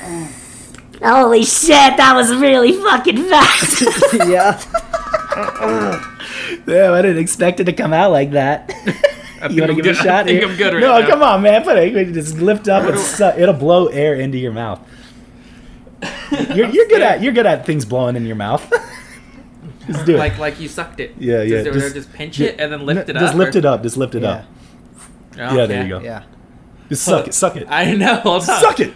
Holy shit, that was really fucking fast. yeah. Damn, I didn't expect it to come out like that. I think You want to I'm give good. it a shot? I think here? I'm good right no, now. come on, man. Put it. Just lift up and su- it'll blow air into your mouth. You're, you're good at you're good at things blowing in your mouth. just do it. Like like you sucked it. Yeah, yeah, Just, just- just, pinch it and then lift it just up. Just lift or- it up. Just lift it up. Oh, Yeah, there you go. Yeah. Just suck it. Suck it. I know. Hold on. Suck it.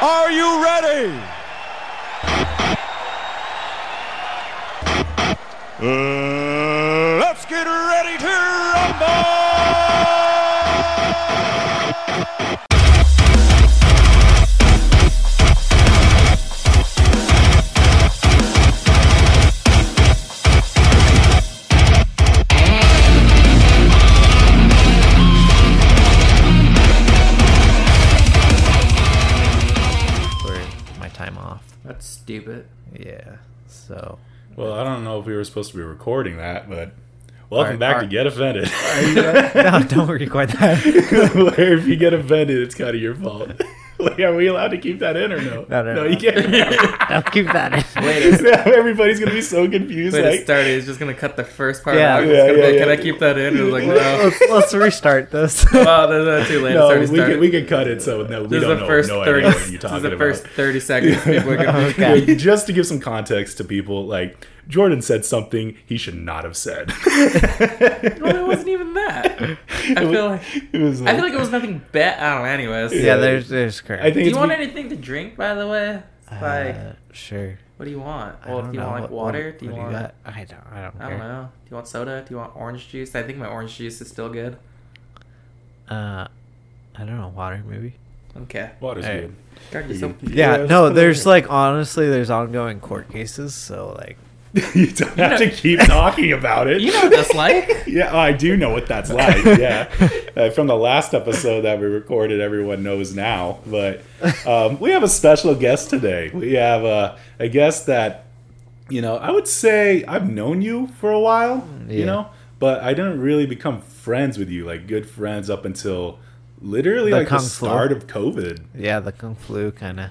Are you ready? Uh, let's get ready to rumble! That's stupid. Yeah. So. Well, I don't know if we were supposed to be recording that, but welcome Are- back are- to Get Offended. no, don't record that. Where if you get offended, it's kind of your fault. Like, are we allowed to keep that in or no? No, no, no. you can't. I'll keep that in. Wait, it's, Everybody's gonna be so confused. wait, like, it started. He's just gonna cut the first part Yeah. out. It's Yeah, gonna be yeah, Can. I keep that in? It was like, no. let's, let's restart this. oh, that's not too late. no, we started. can, we can cut it. So no, we this is don't the know. first no thirty. idea what you're is the about. first thirty seconds. People are gonna be Okay. Wait, just to give some context to people, like Jordan said something he should not have said. Well, it wasn't even that. I feel like it was. I feel like it was nothing bad. I don't know. Anyways, yeah, there's there's correct. I think Do you want be- anything to drink, by the way? Like, Uh, sure. what do you want? I Well, don't do you know. want like water? what- do you what want? got? I don't. I don't I don't know. Do you want soda? Do you want orange juice? I think my orange juice is still good. Uh, I don't know. Water, maybe. Okay. Water's Hey. good. God, you're so Yeah. just no, there's like honestly, there's ongoing court cases. So like, you don't have to keep talking about it. You know what that's like. Yeah, oh, I do know what that's like. Yeah, uh, from the last episode that we recorded, everyone knows now. But um, we have a special guest today. We have uh, a guest that, you know, I would say I've known you for a while. You know, but I didn't really become friends with you, like good friends, up until literally The like Kung the Flu. start of COVID. yeah, the kung flu kind of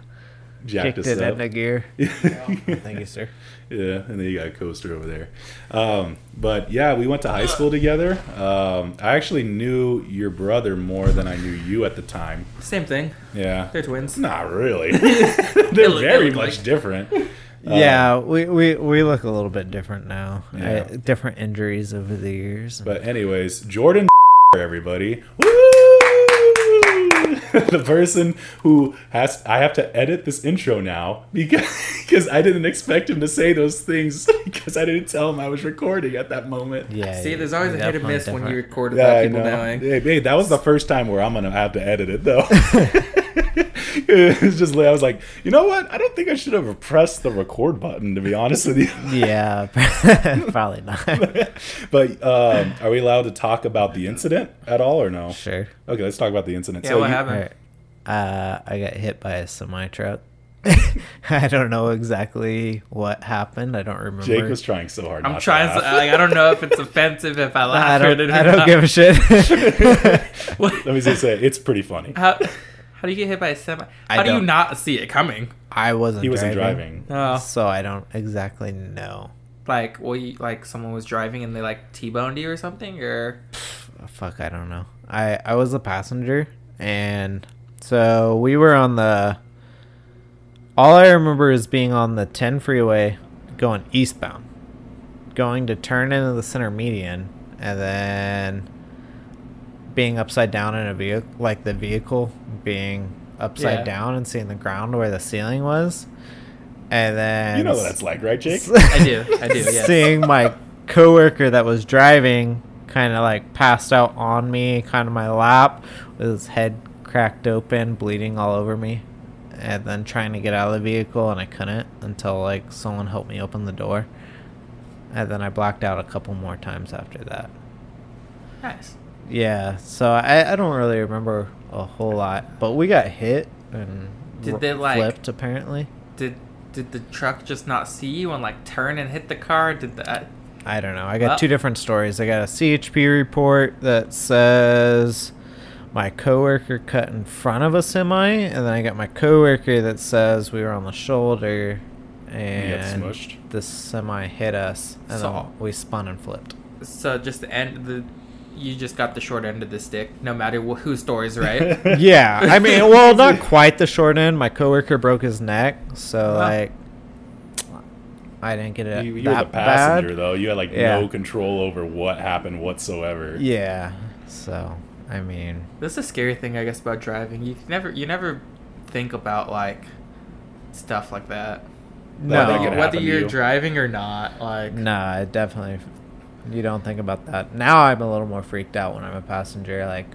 Jacked kicked us it up. into gear. Thank you, sir. Yeah, and then you got a coaster over there. Um, but yeah, we went to high school together. Um, I actually knew your brother more than I knew you at the time. Same thing. Yeah. They're twins. Not really. They're look- they very look much like- different. yeah, we, we we look a little bit different now. Yeah. I, different injuries over the years. But anyways, Jordan everybody. Woo! the person who has I have to edit this intro now because because I didn't expect him to say those things because I didn't tell him I was recording at that moment. yeah, See, there's always a hit and definitely miss when you different. record Yeah, without I people know. knowing. Eh? Hey, hey, that was the first time where I'm gonna have to edit it though. it's just I was like, you know what? I don't think I should have pressed the record button to be honest with you. Yeah, probably not. but um, are we allowed to talk about the incident at all or no? sure. Okay, let's talk about the incident. Yeah, what you- happened? Alright. Uh, I got hit by a semi truck. I don't know exactly what happened. I don't remember. Jake was trying so hard. I'm not trying To to. laugh. Like, I don't know if it's offensive if I laugh I don't. or I don't not. give a shit. What- Let me just say, it's pretty funny. How, how do you get hit by a semi? I How do you don't- see it coming? I wasn't. He wasn't driving. Oh, so I don't exactly know. like, well, you, like someone was driving and they like T-boned you or something, or Fuck, I don't know. I I was a passenger, and so we were on the. All I remember is being on the 10 freeway, going eastbound, going to turn into the center median, and then being upside down in a vehicle, like the vehicle being upside Yeah. down and seeing the ground where the ceiling was, and then You know what that's like, right, Jake? I do, I do, yes. seeing my coworker that was driving kind of like passed out on me, kind of my lap, with his head cracked open, bleeding all over me, and then trying to get out of the vehicle, and I couldn't until like someone helped me open the door, and then I blacked out a couple more times after that. Nice. Yeah, so I, I don't really remember a whole lot, but we got hit and Did r- they, like- flipped apparently. Did did the truck just not see you and like turn and hit the car? Did that? Uh, I don't know. I got Well- two different stories. I got a CHP report that says my coworker cut in front of a semi, and then I got my coworker that says we were on the shoulder, and smushed? the semi hit us, and So- then we spun and flipped. So just the end the you just got the short end of the stick, no matter wh- whose story's right. yeah, I mean, well, not quite the short end. My coworker broke his neck, so Huh. like, I didn't get it You, you were that the passenger bad. though. You had like Yeah. no control over what happened whatsoever. Yeah, so I mean, That's a scary thing, I guess, about driving. You never, you never think about like stuff like that. That- no, that could whether you're you. driving or not. Like, Nah, it definitely. You don't think about that. Now I'm a little more freaked out when I'm a passenger. Like,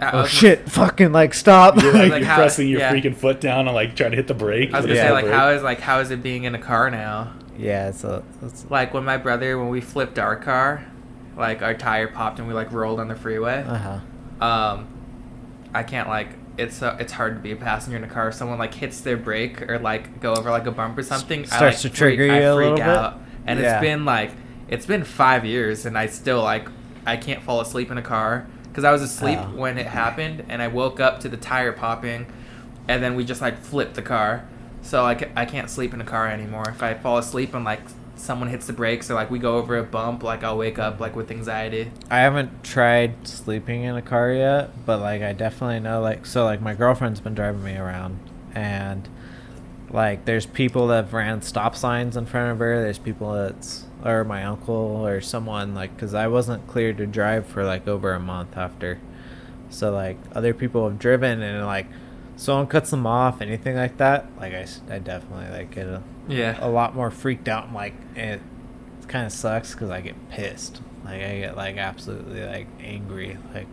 I oh was- shit, fucking like stop. You're like, Like you're how- pressing your yeah. freaking foot down and like trying to hit the brake. I was gonna Yeah. say, like, how is like how is it being in a car now? yeah, it's a. It's, Like when my brother, when we flipped our car, like our tire popped and we like rolled on the freeway. uh huh. Um, I can't like it's uh, it's hard to be a passenger in a car. If someone like hits their brake or like go over like a bump or something, I, starts like, to trigger freak, you a freak little bit? out. And Yeah. it's been like it's been five years, and I still like I can't fall asleep in a car because I was asleep Oh. when it happened, and I woke up to the tire popping, and then we just like flipped the car. So like I can't sleep in a car anymore. If I fall asleep and like someone hits the brakes or like we go over a bump, like I'll wake up like with anxiety. I haven't tried sleeping in a car yet, but like I definitely know like so like my girlfriend's been driving me around and like there's people that ran stop signs in front of her. There's people that's or my uncle or someone like cuz I wasn't cleared to drive for like over a month after. So like other people have driven and like someone cuts them off anything like that, like I, I definitely like get a, Yeah. a lot more freaked out and like it kind of sucks because I get pissed. Like I get like absolutely like angry. Like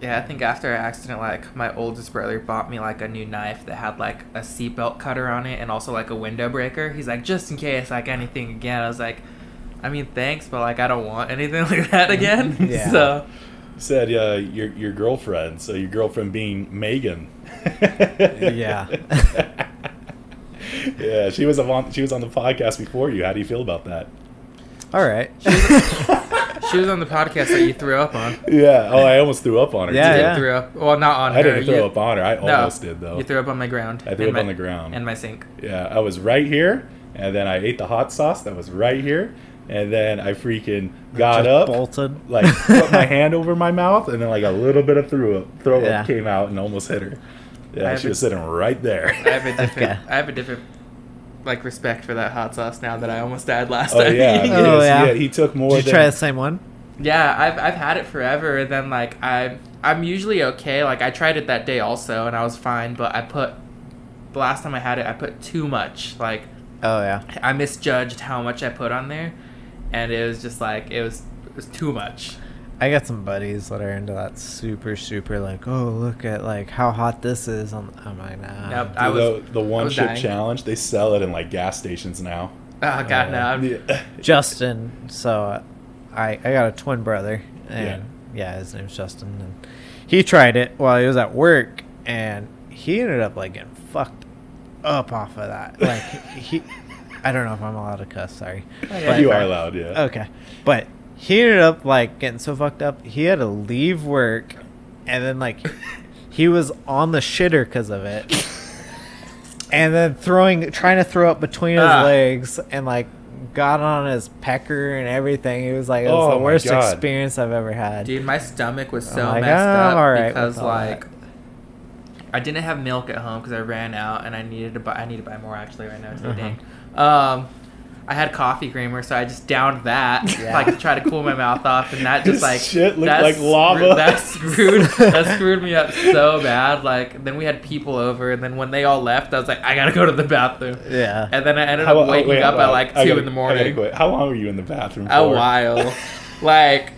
Yeah, I think after our accident, like my oldest brother bought me like a new knife that had like a seatbelt cutter on it and also like a window breaker. He's like, just in case like anything again. I was like, I mean, thanks, but like I don't want anything like that again. Yeah. so said uh, your your girlfriend. So your girlfriend being Megan. Yeah. yeah, she was on she was on the podcast before you. How do you feel about that? all right. she was on the podcast that you threw up on. Yeah. Oh, I almost threw up on her. Yeah, too. You yeah. threw up. Well, not on her. I didn't throw you, up on her. I No, almost did though. You threw up on my ground. I threw and up on the ground. And my sink. Yeah, I was right here, and then I ate the hot sauce that was right here, and then I freaking got Just up, bolted. like put my hand over my mouth, and then like a little bit of throw up, throw Yeah. up came out and almost hit her. Yeah, have she a- was sitting right there. I have a different. Okay. I have a different. Like respect for that hot sauce now that I almost died last oh time. yeah. Oh, yeah. yeah. He took more Did you than try the same one? Yeah, I've I've had it forever. And then like I I'm usually okay. Like I tried it that day also, and I was fine. But I put the last time I had it, I put too much. Like Oh yeah. I misjudged how much I put on there, and it was just like it was it was too much. I got some buddies that are into that super super like oh look at like how hot this is. I'm, I'm like nah. Yep. I the, was- the one was chip dying. challenge. They sell it in like gas stations now. Oh god, no. I'm- Justin. So uh, I I got a twin brother, and yeah. his name's Justin, and he tried it while he was at work, and he ended up like getting fucked up off of that. Like he, I don't know if I'm allowed to cuss. Sorry. Oh, yeah, you are allowed, yeah. Okay, but he ended up like getting so fucked up. He had to leave work, and then like he was on the shitter because of it, and then throwing, trying to throw up between his Ah. legs, and like got on his pecker and everything. It was like it was Oh the worst God. experience I've ever had. Dude, my stomach was so like, messed "I'm up alright because like that." I didn't have milk at home because I ran out and I needed to buy. I need to buy more actually right now. It's Uh-huh. dang. Um, I had coffee creamer, so I just downed that Yeah. like to try to cool my mouth off, and that just like shit looked like lava. That screwed that screwed me up so bad. Like then we had people over, and then when they all left, I was like, I gotta go to the bathroom, Yeah. and then I ended How- up waking wait, up at like I two gotta- in the morning. How long were you in the bathroom for? A while, like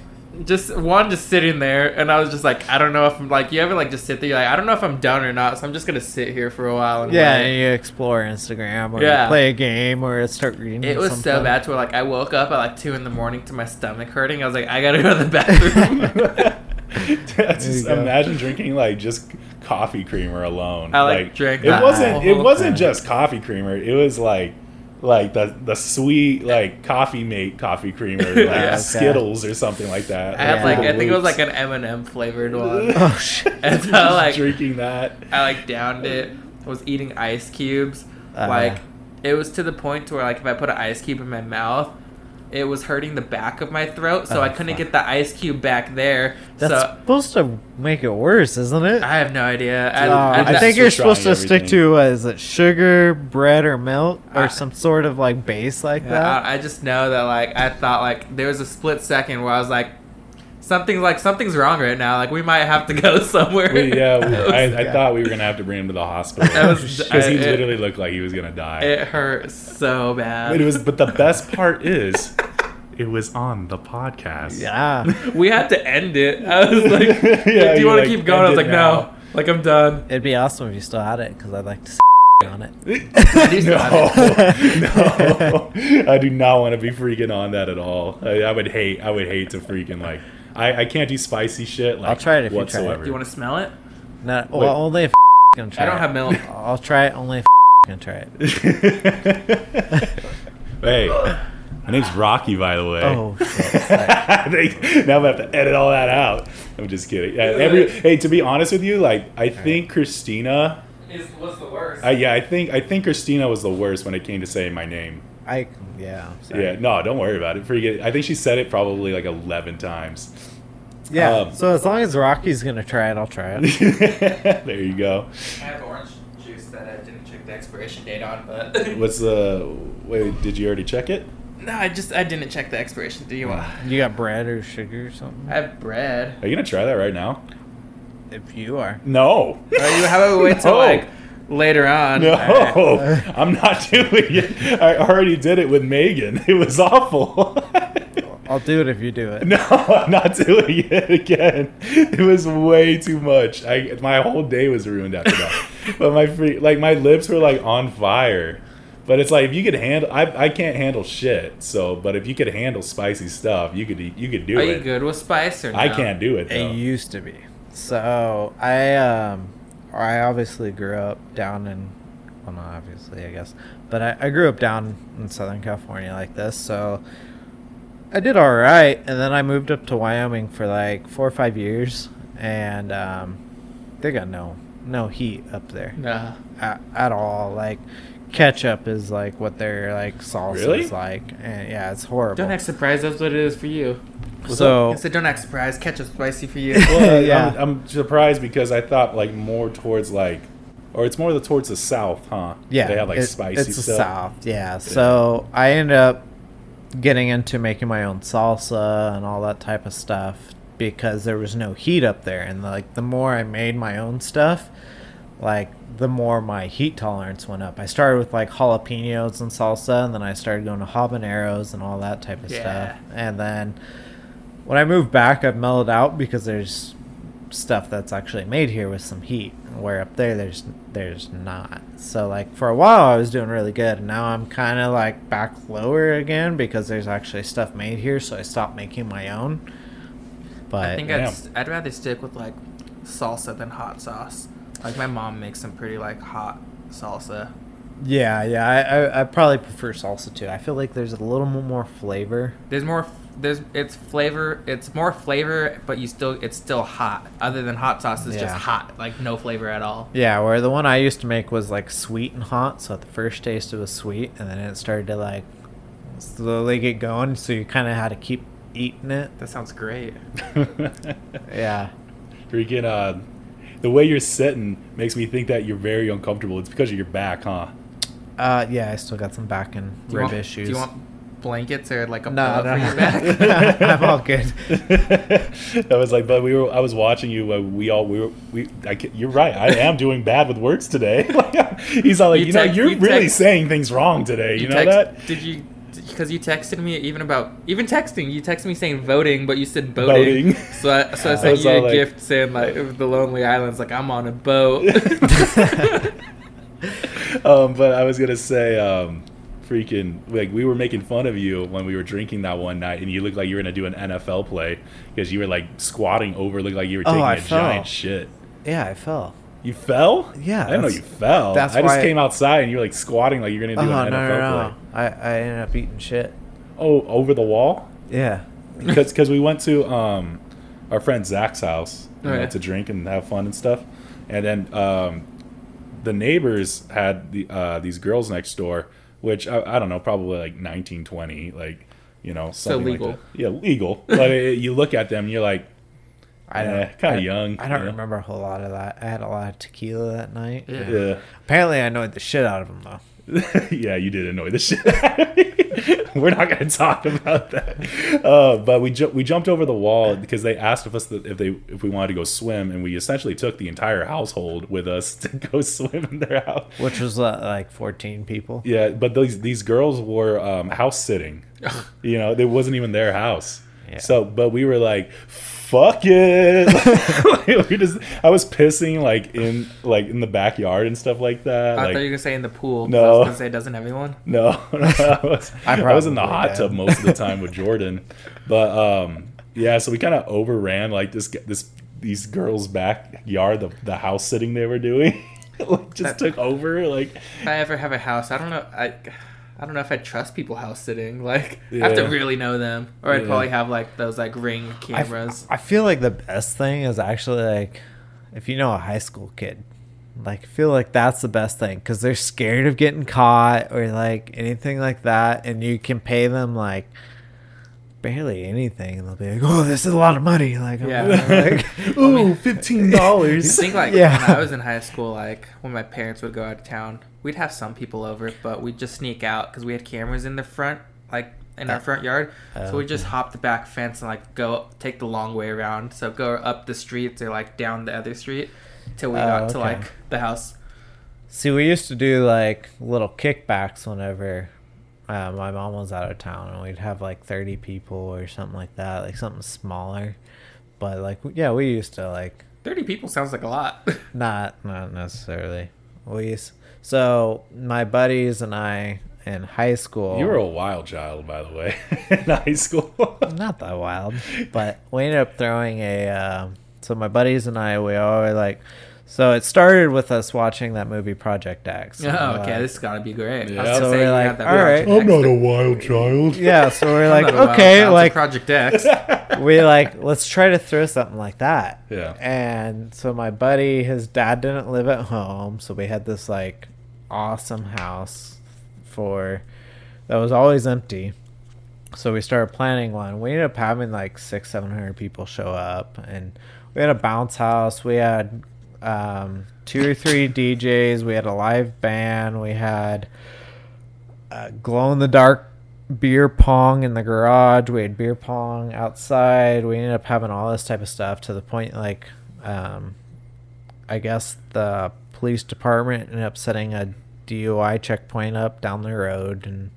just one just sitting there, and I was just like, I don't know if I'm like you ever like just sit there, you're like, I don't know if I'm done or not, so I'm just gonna sit here for a while and Yeah, wait. and you explore Instagram or Yeah. play a game or start reading. It was so bad to where like I woke up at like two in the morning to my stomach hurting. I was like, I gotta go to the bathroom. That's just, imagine drinking like just coffee creamer alone. I, like, drank it wasn't. It wasn't time. just coffee creamer. It was like like the the sweet like coffee mate coffee creamer, like okay. Skittles or something like that. I had Yeah. like I think it was like an M and m flavored one. Oh shit. and so I like drinking that. I like downed it. I was eating ice cubes. Uh-huh. like it was to the point to where like if I put an ice cube in my mouth, it was hurting the back of my throat, so Oh, I couldn't fuck. get the ice cube back there. That's so supposed to make it worse, isn't it? I have no idea. I, Uh, I- I think you're supposed to stick to uh, is it sugar, bread, or milk, or I- some sort of like base like Yeah, that. I, I just know that like I thought like there was a split second where I was like, something's like something's wrong right now. Like we might have to go somewhere. We, yeah, we, was- I, I yeah. thought we were gonna have to bring him to the hospital because he I- it- literally looked like he was gonna die. it hurt so bad. But it was, but the best part is, it was on the podcast. yeah. we had to end it. I was like, Yeah, "Do you're you want like, to keep going?" I was like, it "No." now." Like I'm done. It'd be awesome if you still had it because I'd like to s- on it. no, no, I do not want to be freaking on that at all. I, I would hate, I would hate to freaking like, I, I can't do spicy shit. Like, I'll try it if you try it. whatsoever. Do you want to smell it? No, Wait. well, only if gonna try I don't it. have milk. I'll try it only if gonna try it. hey, my name's Rocky, by the way. Oh shit. I think now I'm gonna have to edit all that out. I'm just kidding. Yeah, every, hey, to be honest with you, like I think Christina. Is was the worst. I, yeah, I think I think Christina was the worst when it came to saying my name. I yeah. sorry. Yeah, no, don't worry about it. Forget. I think she said it probably like eleven times. Yeah. Um, so as long as Rocky's gonna try it, I'll try it. there you go. I have orange juice that I didn't check the expiration date on, but What's the wait? Did you already check it? no, I just I didn't check the expiration. Do you want? You got bread or sugar or something? I have bread. Are you gonna try that right now? If you are. No. Or you have to wait till No. like later on. No, Alright. I'm not doing it. I already did it with Megan. It was awful. I'll do it if you do it. No, I'm not doing it again. It was way too much. I my whole day was ruined after that. but my free, like my lips were like on fire. But it's like if you could handle, I, I can't handle shit. So, but if you could handle spicy stuff, you could eat- you could do Are it. Are you good with spice or no? I can't do it. Though. It used to be. So I um I obviously grew up down in well not obviously I guess. But I, I grew up down in Southern California like this, so I did alright and then I moved up to Wyoming for like four or five years and um they got no no heat up there. Nah. At, at all. Like ketchup is like what their like salsa Really? is like. And yeah, it's horrible. Don't act surprised. That's what it is for you. so I said, don't act surprised. Ketchup spicy for you. Well, Yeah. I'm, I'm surprised because I thought like more towards like, or it's more the, towards the south, huh? Yeah, they have like it- spicy It's the stuff. south, yeah. So I ended up getting into making my own salsa and all that type of stuff because there was no heat up there, and like the more I made my own stuff, like the more my heat tolerance went up. I started with like jalapenos and salsa, and then I started going to habaneros and all that type of Yeah. stuff, and then when I moved back, I've mellowed out because there's stuff that's actually made here with some heat, where up there there's there's not. So like for a while I was doing really good, and now I'm kind of like back lower again because there's actually stuff made here, so I stopped making my own. But I think I'd, I'd rather stick with like salsa than hot sauce. Like my mom makes some pretty like hot salsa. yeah, yeah, I, I I probably prefer salsa too. I feel like there's a little mo- more flavor. There's more. F- There's it's flavor. It's more flavor, but you still it's still hot. Other than hot sauce, it's just hot, like no flavor at all. Yeah, where the one I used to make was like sweet and hot. So at the first taste it was sweet, and then it started to like slowly get going. So you kind of had to keep eating it. That sounds great. Yeah. Freaking, uh, the way you're sitting makes me think that you're very uncomfortable. It's because of your back, huh? Uh, yeah, I still got some back and Do you rib want, issues. Do you want blankets or like a No, pillow no. for your back? I'm all good. I was like, but we were. I was watching you. Uh, we all. We were. We. I, ca- you're right. I am doing bad with words today. Like, he's all like, you, You know, you're you really text- saying things wrong today. You, know text- that? Did you? Because you texted me even about even texting. You texted me saying voting, but you said boating. Boating. So I, so I I sent you a like- gift saying like the Lonely Islands, like I'm on a boat. um, but I was gonna say, um, freaking, like we were making fun of you when we were drinking that one night, and you looked like you were gonna do an NFL play because you were like squatting over, looked like you were Oh, taking I a fell. giant shit. yeah, I fell. You fell? Yeah, I didn't know you fell. that's I just came outside and you were like squatting like you're gonna Oh do no an no NFL no! play. I I ended up eating shit. Oh, over the wall? Yeah. Because because we went to um our friend Zach's house you Oh, know, yeah. to drink and have fun and stuff, and then um the neighbors had the uh these girls next door, which I, I don't know, probably like 1920, like you know, something legal. Like that. Yeah, legal. but it, you look at them, and you're like, I don't. Eh, kinda young, I don't you know? remember a whole lot of that. I had a lot of tequila that night. Yeah. yeah. Apparently, I annoyed the shit out of them though. yeah, you did annoy the shit out of me. We're not going to talk about that. Uh, but we ju- we jumped over the wall because they asked of us that if they if we wanted to go swim, and we essentially took the entire household with us to go swim in their house. Which was uh, like 14 people. Yeah, but these these girls were um, house sitting. you know, it wasn't even their house. Yeah. So, but we were like, "Fuck it!" we just, I was pissing like in like in the backyard and stuff like that. I like, thought you were gonna say in the pool. No. I was gonna say doesn't everyone? No, I was, I I was in the hot did. tub most of the time with Jordan, but um, yeah. So we kind of overran like this this these girls' backyard, the the house sitting they were doing, like just took over. Like If I ever have a house, I don't know. I I don't know if I trust people house sitting. Like I have to really know them, or I'd Yeah. probably have like those like ring cameras. I feel like the best thing is actually like if you know a high school kid. Like I feel like that's the best thing because they're scared of getting caught or like anything like that, and you can pay them like barely anything, and they'll be like, "Oh, this is a lot of money." Like, I'm Yeah. like, ooh, fifteen dollars. think like Yeah. when I was in high school, like when my parents would go out of town, we'd have some people over, but we'd just sneak out because we had cameras in the front, like in our Uh, front yard. so we just hop the back fence and like go take the long way around. So go up the streets or like down the other street till we Oh, got to like the house. See, we used to do like little kickbacks whenever uh, my mom was out of town, and we'd have like 30 people or something like that, like something smaller. But like, yeah, we used to like Thirty people sounds like a lot. not not necessarily. We used, so my buddies and I in high school. You were a wild child, by the way, in high school. not that wild, but we ended up throwing a. Uh, so my buddies and I, we always like. So it started with us watching that movie Project X. oh, okay, like- this is got to be great. Yeah. I was So gonna we're you like, had that all right. Project X thing. wild child. Yeah, so we're like, not a wild okay, child, it's a like Project X. we like let's try to throw something like that. Yeah. And so my buddy, his dad didn't live at home, so we had this like awesome house for that was always empty. So we started planning one. We ended up having like six, seven hundred people show up, and we had a bounce house. We had um, two or three DJs. We had a live band. We had uh, glow in the dark beer pong in the garage. We had beer pong outside. We ended up having all this type of stuff to the point like um, I guess the police department ended up setting a DUI checkpoint up down the road and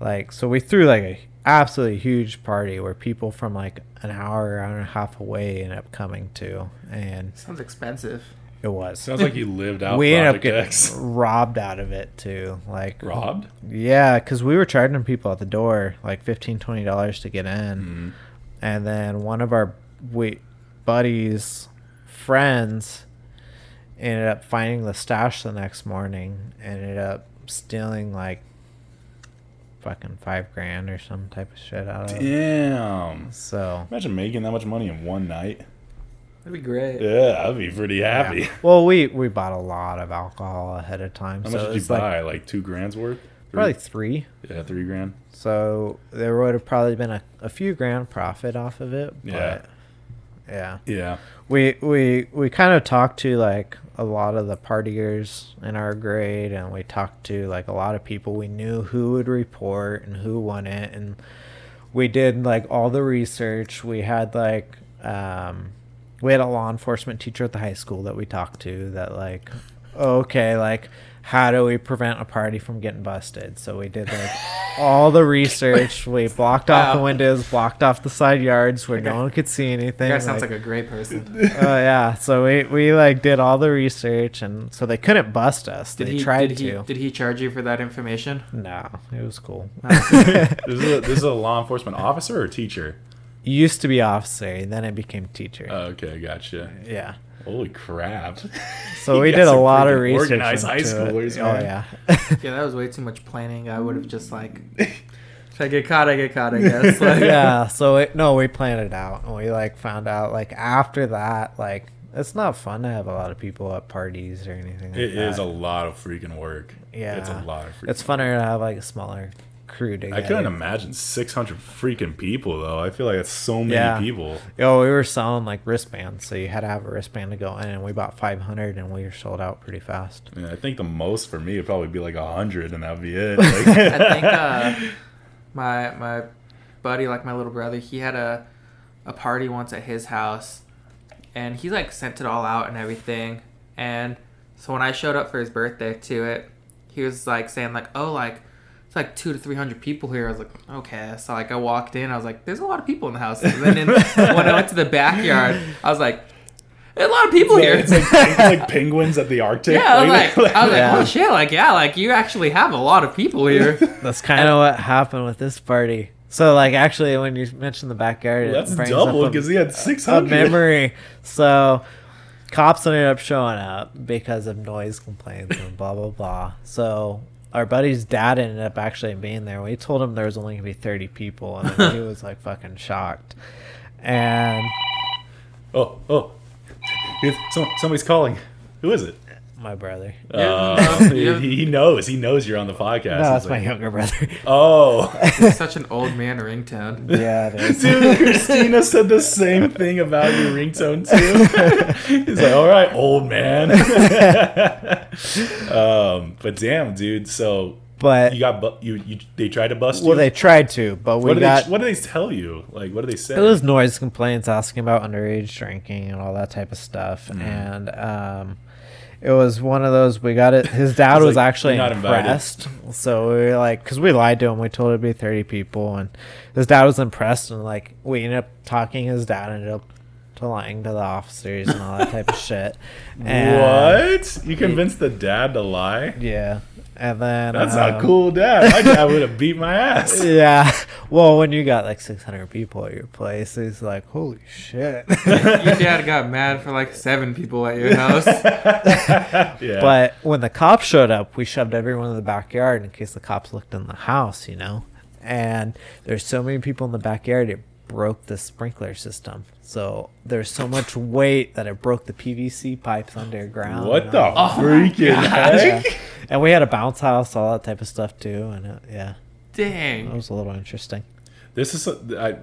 like so we threw like a absolutely huge party where people from like an hour, hour and a half away ended up coming to and Sounds expensive. it was Sounds like you lived out we ended up getting X. robbed out of it too like Robbed? yeah, because we were charging people at the door like 15 dollars to get in, Mhm. and then one of our we buddies' friends ended up finding the stash the next morning. Ended up stealing like fucking five grand or some type of shit out of it. Damn. So Imagine making that much money in one night. That'd be great. Yeah, I'd be pretty happy. yeah. well, we we bought a lot of alcohol ahead of time. How so much did you was like buy? Like two grand's worth? Three? probably three. Yeah, three grand. So there would have probably been a, a few grand profit off of it. But Yeah. Yeah. Yeah. We we we kind of talked to like a lot of the partiers in our grade and we talked to like a lot of people we knew who would report and who wouldn't and we did like all the research. We had like um we had a law enforcement teacher at the high school that we talked to that like okay like how do we prevent a party from getting busted so we did like all the research we blocked off the windows blocked off the side yards where no one could see anything That sounds like- like a great person. Oh yeah, so we we like did all the research, and so they couldn't bust us. Did they he tried did he, to. did he charge you for that information? no, it was cool. This is, a, this is a law enforcement officer or teacher? used to be officer, and then it became teacher. Oh, okay, gotcha. yeah, Holy crap! So we did a lot of freaking research. organized high into it. schoolers, Oh yeah. Yeah, that was way too much planning. I would have just like, if I get caught, I get caught. I guess. Like, yeah. So it, no, we planned it out, and we like found out like after that, like it's not fun to have a lot of people at parties or anything. Like It that. is a lot of freaking work. Yeah. it's a lot of freaking. It's funner to have like a smaller crew together. I couldn't imagine 600 freaking people though. I feel like it's so many Yeah. people. Yo, we were selling like wristbands, so you had to have a wristband to go in, and we bought 500, and we were sold out pretty fast. Yeah, I think the most for me would probably be like a hundred, and that'd be it. Like, I think uh, my my buddy, like my little brother, he had a a party once at his house, and he like sent it all out and everything. And so when I showed up for his birthday to it, he was like saying like, "Oh, like it's like two to three hundred people here." I was like, "Okay." So like I walked in, I was like, "There's a lot of people in the house." And then in, when I went to the backyard, I was like, "There's a lot of people here." it's like it's like penguins at the Arctic. yeah, I was like, I was like, Yeah. "Oh shit!" Like, yeah, like you actually have a lot of people here. That's kind of what happened with this party. So, like, actually, when you mentioned the backyard, it that's double because he had 600. memory. So, cops ended up showing up because of noise complaints and blah blah blah. So, our buddy's dad ended up actually being there. We told him there was only gonna be thirty people, and he was like fucking shocked. And Oh, oh, It's- some- somebody's calling. Who is it? my brother. Uh, he, he knows. He knows you're on the podcast. No, He's that's my like, younger brother. Oh. Such an old man ringtone. yeah, it is. Dude, Christina said the same thing about your ringtone too. He's like, "All right, old man." Um, but damn, dude. So But you got bu- you you they tried to bust you. well, they tried to, but we what got they what do they tell you? Like, what do they say? It was noise complaints asking about underage drinking and all that type of stuff. Mm-hmm. And um, it was one of those we got it. His dad He's was like, actually "You're not invited." impressed. So we were like, because we lied to him, we told it to be 30 people. And his dad was impressed. And like, we ended up talking his dad ended up to lying to the officers and all that type of shit. And, what? You convinced the dad to lie? Yeah. And then. That's um, not cool, dad. My dad would have beat my ass. Yeah. Well, when you got like 600 people at your place, it's like, holy shit. Your dad got mad for like seven people at your house. yeah. But when the cops showed up, we shoved everyone in the backyard in case the cops looked in the house, you know. And there's so many people in the backyard, it broke the sprinkler system. So there's so much weight that it broke the PVC pipes underground. what the all- oh freaking Yeah. heck? And we had a bounce house, all that type of stuff too. And it, yeah, dang, that was a little interesting. This is I,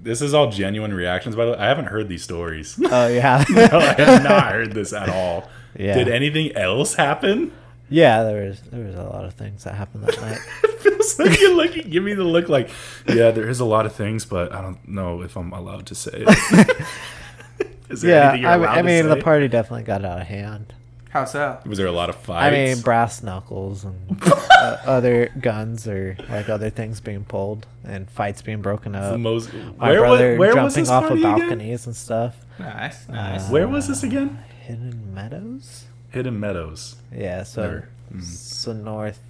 this is all genuine reactions. By the way, I haven't heard these stories. Oh yeah, no, I have not heard this at all. Yeah. Did anything else happen? Yeah. There was there was a lot of things that happened that night. It feels like you're looking. Give me the look like, yeah, there is a lot of things, but I don't know if I'm allowed to say it. is there yeah, anything you're I, allowed I mean to the party definitely got out of hand. How so? Was there a lot of fights? I mean, brass knuckles and uh, other guns or like other things being pulled and fights being broken the up. most. My Where, was, brother where was jumping this off of party again? balconies and stuff. Nice, nice. Uh, Where was this again? Hidden Meadows. Hidden Meadows. Yeah, so Never. Mm. so north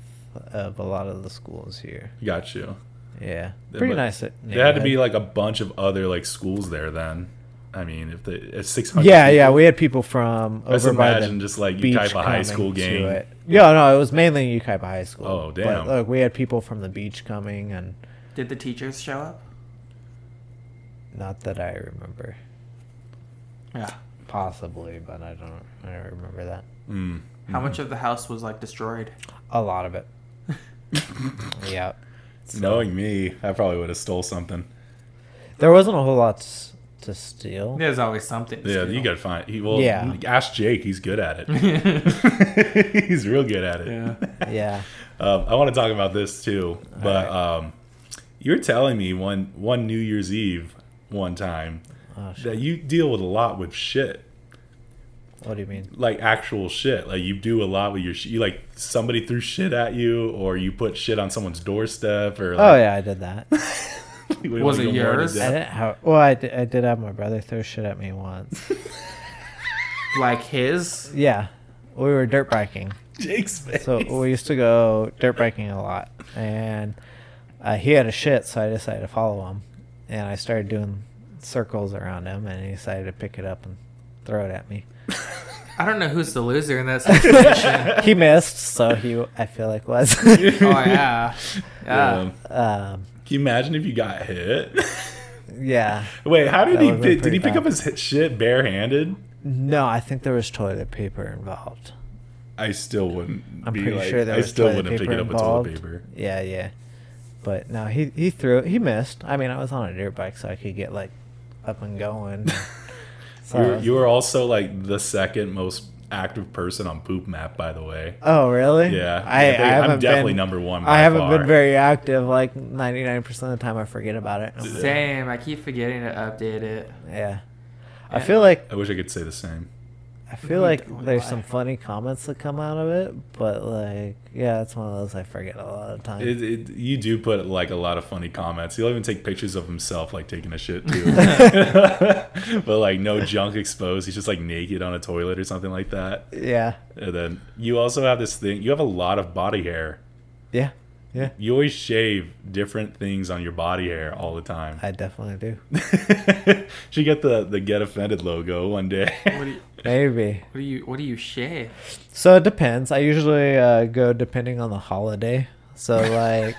of a lot of the schools here. Got you. Yeah, Yeah, pretty but nice. There had to be like a bunch of other like schools there then. I mean, if the it's six hundred. Yeah, yeah, we had people from Just over by imagine the just like beach Yucaipa High School to gang. it. Yeah, no, it was mainly Yucaipa High School. Oh, damn! But, damn. look, we had people from the beach coming, and Did the teachers show up? not that I remember. Yeah. Possibly, but I don't. I don't remember that. Mm. How much of the house was like destroyed? A lot of it. yeah. Knowing me, I probably would have stole something. There wasn't a whole lot to steal. There's always something. to Yeah, steal. you gotta find. He well, Yeah. Ask Jake. He's good at it. he's real good at it. Yeah. Yeah. Um, I want to talk about this too, but um, you were telling me one one New Year's Eve one time Oh, shit. that you deal with a lot with shit, What do you mean? like actual shit. Like you do a lot with your shit. You like somebody threw shit at you, or you put shit on someone's doorstep, or Oh yeah, I did that. we Was it go more into yours? I didn't have. Well, I did, I did have my brother throw shit at me once. Like his? yeah, we were dirt biking. Jake's face. So we used to go dirt biking a lot, and uh, he had a shit, so I decided to follow him, and I started doing circles around him, and he decided to pick it up and throw it at me. I don't know who's the loser in that situation. he missed, so he I feel like was. oh yeah, yeah. Um, um, can you imagine if you got hit? yeah. Wait, how did he pick, did he pretty pick up his shit barehanded? No, I think there was toilet paper involved. I still wouldn't. I'm be pretty like, sure there I was still toilet wouldn't pick paper it up involved. with toilet paper. Yeah, yeah. But no, he he threw it. He missed. I mean, I was on a dirt bike, so I could get like up and going. so, You were, you were also like the second most active person on Poop Map, by the way. oh, really? Yeah, I, yeah I i'm definitely been, number one. I haven't far. been very active. Like 99% of the time, I forget about it. Same. I keep forgetting to update it. Yeah. I feel like I wish I could say the same. I feel like there's some funny comments that come out of it, but like, yeah, it's one of those I forget a lot of times. It, it, you do put like a lot of funny comments. He'll even take pictures of himself like taking a shit too, but like no junk exposed. He's just like naked on a toilet or something like that. yeah, And then you also have this thing. You have a lot of body hair. yeah, yeah. You always shave different things on your body hair all the time. I definitely do. Should get the the get offended logo one day. What do you? Maybe. What do you? What do you shave? So it depends. I usually uh, go depending on the holiday. So like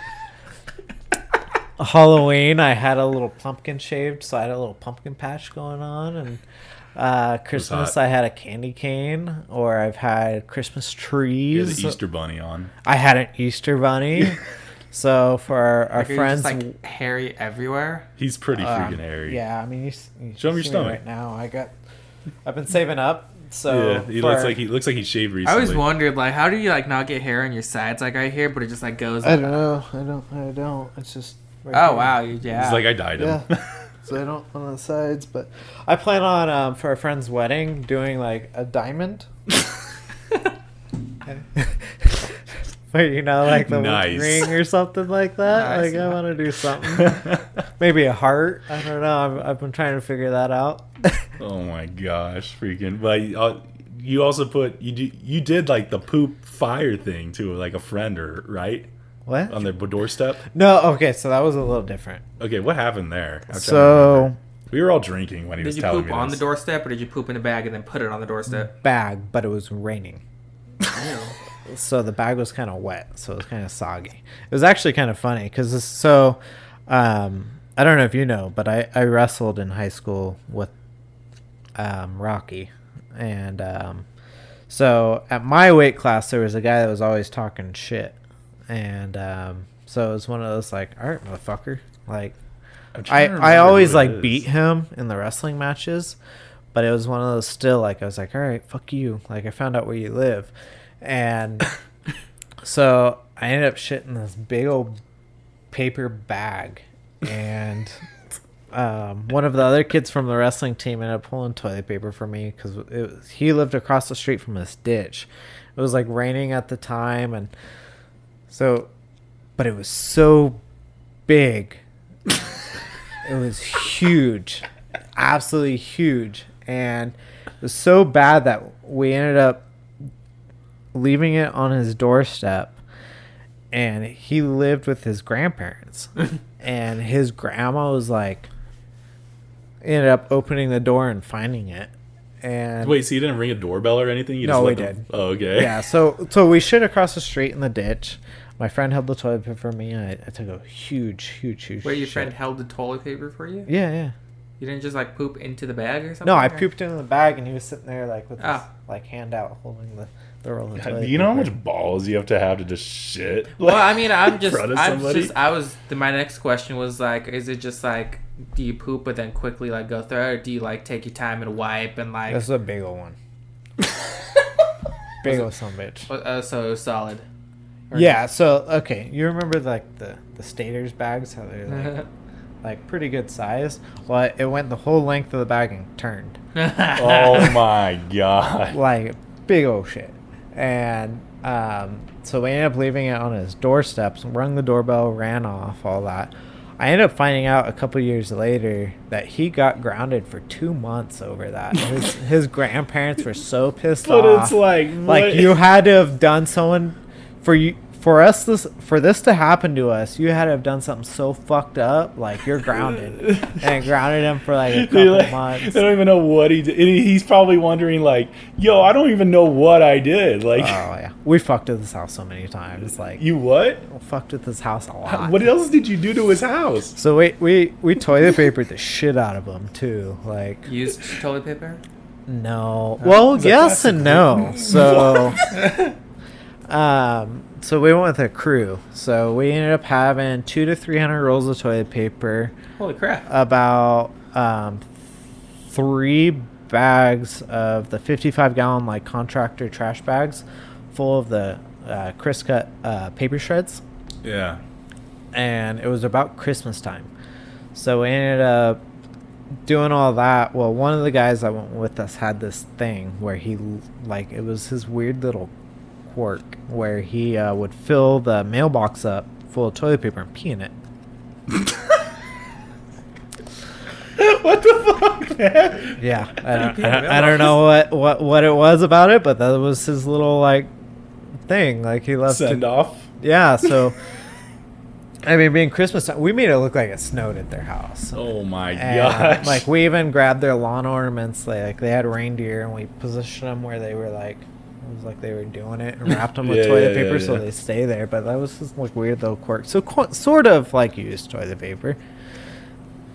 Halloween, I had a little pumpkin shaved, so I had a little pumpkin patch going on, and uh, Christmas. I had a candy cane, or I've had Christmas You trees. have the Easter bunny on. I had an Easter bunny. so for our, our Like, are you friends, just, like hairy everywhere. He's pretty um, freaking hairy. Yeah, I mean, you, s- you Show 'em your see me stomach. right now. I got, I've been saving up. So yeah. He for- looks like he looks like he shaved recently. I always wondered, like, how do you like not get hair on your sides like right here, but it just like goes. I don't know. I don't. I don't. It's just. right Oh here. wow, you, yeah. He's like I dyed him. Yeah. so I don't on the sides, but I plan on um, for a friend's wedding doing like a diamond. but you know, like the Nice. ring or something like that. Nice. Like I want to do something. Maybe a heart. I don't know. I've, I've been trying to figure that out. oh my gosh, freaking! But uh, you also put you do, you did like the poop fire thing too, like a friend or right what? on their doorstep. No. Okay. So that was a little different. Okay, what happened there? I'm So we were all drinking when he was did you telling poop me on the doorstep, or did you poop in a bag and then put it on the doorstep? bag, but it was raining. so the bag was kind of wet, so it was kind of soggy. It was actually kind of funny because so um, I don't know if you know, but I, I wrestled in high school with um, Rocky, and um, so at my weight class there was a guy that was always talking shit, and um, so it was one of those like, all right, motherfucker, like I, I always like is. beat him in the wrestling matches, but it was one of those still like I was like, all right, fuck you. Like I found out where you live, and so I ended up shitting this big old paper bag, and um, one of the other kids from the wrestling team ended up pulling toilet paper for me because he lived across the street from this ditch. It was like raining at the time, and so, but it was so big. It was huge, absolutely huge, and it was so bad that we ended up leaving it on his doorstep. And he lived with his grandparents, and his grandma was like, ended up opening the door and finding it, and Wait, so you didn't ring a doorbell or anything? You No, let we them- did. Oh, okay. yeah, so so we shit across the street in the ditch. My friend held the toilet paper for me, and I, I took a huge, huge, huge. Wait, your shit. friend held the toilet paper for you? Yeah, yeah. You didn't just like poop into the bag or something? No, I or- pooped in the bag, and he was sitting there like with his Ah. like hand out, holding the the roll of God, do you know how much balls you have to have to just shit? Well, I mean, I'm just, I'm just, I was. My next question was like, is it just like, do you poop but then quickly like go through it, or do you like take your time and wipe and like, This is a big old one. big old some bitch. uh, uh, so it was solid? Or- Yeah. So okay, you remember like the the staters bags? How they're like like pretty good size. Well, it went the whole length of the bag and turned. oh my god. like big old shit. And um, so we ended up leaving it on his doorstep. Rung the doorbell, ran off, all that. I ended up finding out a couple years later that he got grounded for two months over that. His, his grandparents were so pissed But off. But it's like, like what- you had to have done someone for you for us this for this to happen to us, you had to have done something so fucked up, like you're grounded, and grounded him for like a couple like, months. they don't even know what he did. He's probably wondering, like, "Yo, I don't even know what I did." Like, Oh yeah, we fucked with this house so many times. Like you what? fucked with this house a lot. What else did you do to his house? So we we we toilet papered the shit out of him too. Like Used toilet paper. no, well yes and no. So um, so we went with a crew. So we ended up having two to three hundred rolls of toilet paper, Holy crap! about um, three bags of the fifty-five gallon like contractor trash bags, full of the uh, crosscut uh, paper shreds. Yeah. and it was about Christmas time. So we ended up doing all that. Well, one of the guys that went with us had this thing where he, like, it was his weird little quirk where he uh, would fill the mailbox up full of toilet paper and pee in it. what the fuck, man? Yeah, I don't, pee in the I, I don't know what, what what it was about it, but that was his little like thing. Like he loved Send to, off. yeah. So. I mean, being Christmas time, we made it look like it snowed at their house. Oh my And, gosh! Like we even grabbed their lawn ornaments. They, like they had reindeer, and we positioned them where they were like it was like they were doing it, and wrapped them with Yeah, toilet yeah, paper yeah, so they stay there. But that was just like weird little quirk. So qu- sort of like used toilet paper,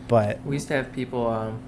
but We used to have people. Um,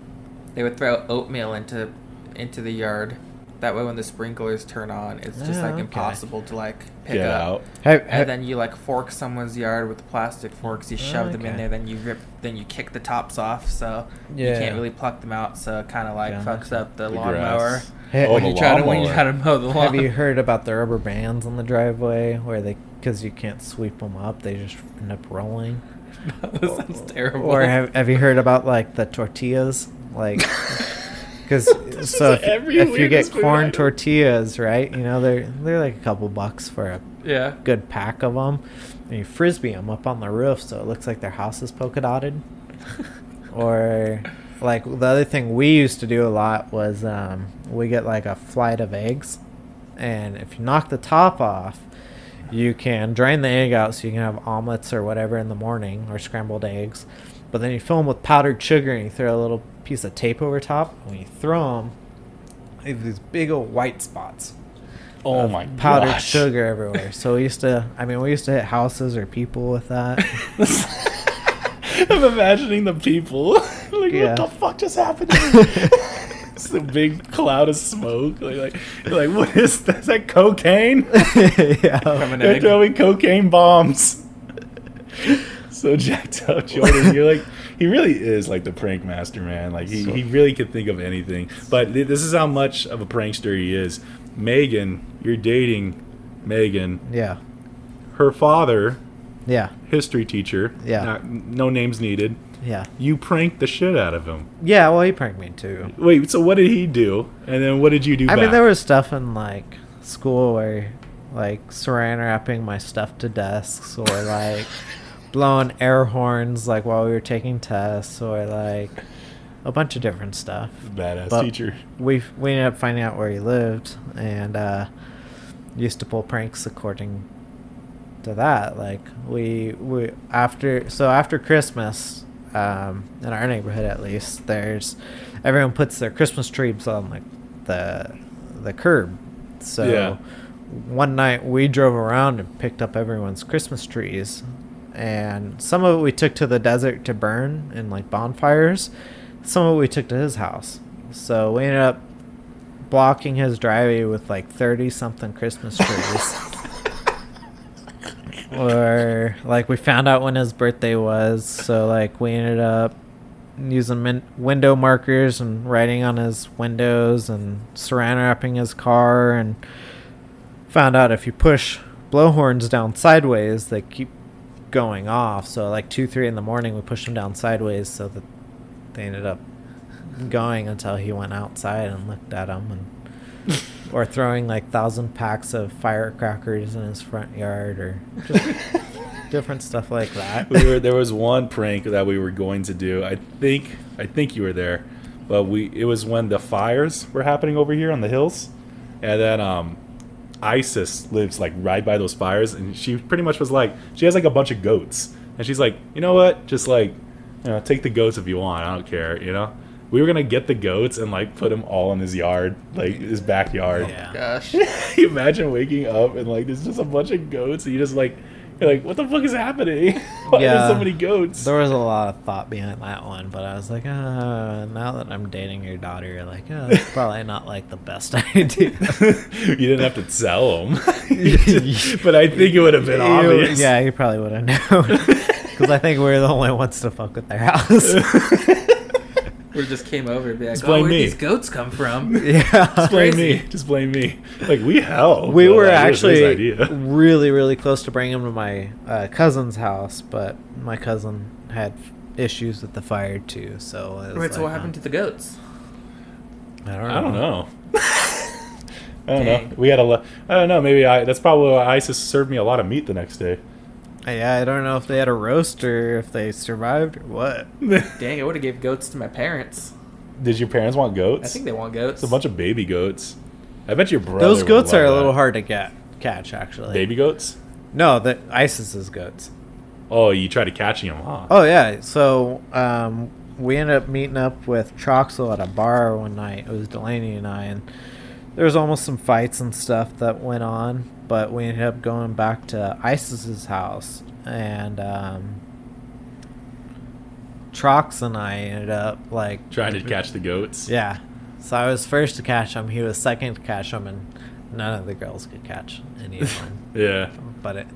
they would throw oatmeal into into the yard. That way, when the sprinklers turn on, it's just like oh, okay. impossible to like pick Get up. out. have, And then you like fork someone's yard with plastic forks. You oh, shove them in Okay. there, then you rip, then you kick the tops off, so you Yeah. can't really pluck them out. So it kind of like Yeah. fucks up the, The lawnmower grass. Hey, Oh, when the you try to when you lawnmower. try to mow the lawn. have you heard about the rubber bands on the driveway where they because you can't sweep them up, they just end up rolling. that sounds terrible. Or have, have you heard about like the tortillas? Like, because so if, if you get corn item. tortillas, right? You know they're they're like a couple bucks for a yeah. good pack of them, and you frisbee them up on the roof so it looks like their house is polka dotted. or like the other thing we used to do a lot was um, we get like a flight of eggs, and if you knock the top off, you can drain the egg out so you can have omelets or whatever in the morning or scrambled eggs. But then you fill them with powdered sugar and you throw a little piece of tape over top. And when you throw them, you have these big old white spots Oh of my powdered gosh. sugar everywhere. So we used to, I mean, we used to hit houses or people with that. I'm imagining the people. like, Yeah. what the fuck just happened? it's a big cloud of smoke. Like, like, like what is that? Is that cocaine? yeah. They're throwing cocaine bombs. so jacked up, Jordan. You're like, he really is like the prank master, man. Like he, So- he really could think of anything. But th- this is how much of a prankster he is. Megan, you're dating Megan. Yeah. Her father, Yeah. history teacher. Yeah. Not, no names needed. Yeah. You pranked the shit out of him. Yeah. Well, he pranked me too. Wait, so what did he do? And then what did you do? I mean, there was stuff in like school where, like, saran wrapping my stuff to desks, or like blowing air horns, like while we were taking tests, or like a bunch of different stuff. badass but- teacher. We we ended up finding out where he lived, and uh, used to pull pranks according to that. Like we we after so after Christmas, um, in our neighborhood at least, there's everyone puts their Christmas trees on like the the curb. So Yeah. one night we drove around and picked up everyone's Christmas trees, and some of it we took to the desert to burn in like bonfires. Some of it we took to his house. So we ended up blocking his driveway with like 30 something Christmas trees. or like we found out when his birthday was, so like we ended up using min- window markers and writing on his windows and saran wrapping his car and found out if you push blow horns down sideways they keep going off so like 2 3 in the morning we pushed them down sideways so that they ended up going until he went outside and looked at them and or throwing like thousand packs of firecrackers in his front yard or just different stuff like that we were there was one prank that we were going to do. I think I think you were there, but we it was when the fires were happening over here on the hills, and then um, Isis lives like right by those fires, and she pretty much was like, she has like a bunch of goats, and she's like, you know what, just like, you know, take the goats if you want, I don't care, you know. We were gonna get the goats and like put them all in his yard, like his backyard. Yeah. Gosh. you imagine waking up and like there's just a bunch of goats, and you just like, you're like, what the fuck is happening? Why Yeah. are there so many goats? There was a lot of thought behind that one, but I was like, uh, now that I'm dating your daughter, you're like, uh, it's probably not like the best idea. you didn't have to tell him, but I think it would have been You- obvious. Yeah, you probably would have known. Because I think we are the only ones to fuck with their house. We just came over and be like, Just oh, where'd me." these goats come from? yeah. Just blame me. Just blame me. Like we hell. we but, were like, it was his actually really, really close to bringing him to my uh, cousin's house, but my cousin had issues with the fire too. So it was Wait, so what happened to the goats? uh, I don't know. I don't know. I don't Dang. know. We had a. lo- I don't know. Maybe I. That's probably why Isis served me a lot of meat the next day. Yeah, I don't know if they had a roast or if they survived or what. Dang, I would have gave goats to my parents. Did your parents want goats? I think they want goats. It's a bunch of baby goats. I bet your brother. Those goats love are a that. little hard to get catch actually. Baby goats. No, the Isis's goats. Oh, you tried to catching them, huh? Oh yeah, so um, we ended up meeting up with Troxel at a bar one night. It was Delaney and I, and there was almost some fights and stuff that went on. But we ended up going back to Isis's house, and um, Trox and I ended up like Trying to catch the goats. Yeah, so I was first to catch him. He was second to catch him, and none of the girls could catch any of them. Yeah. but it,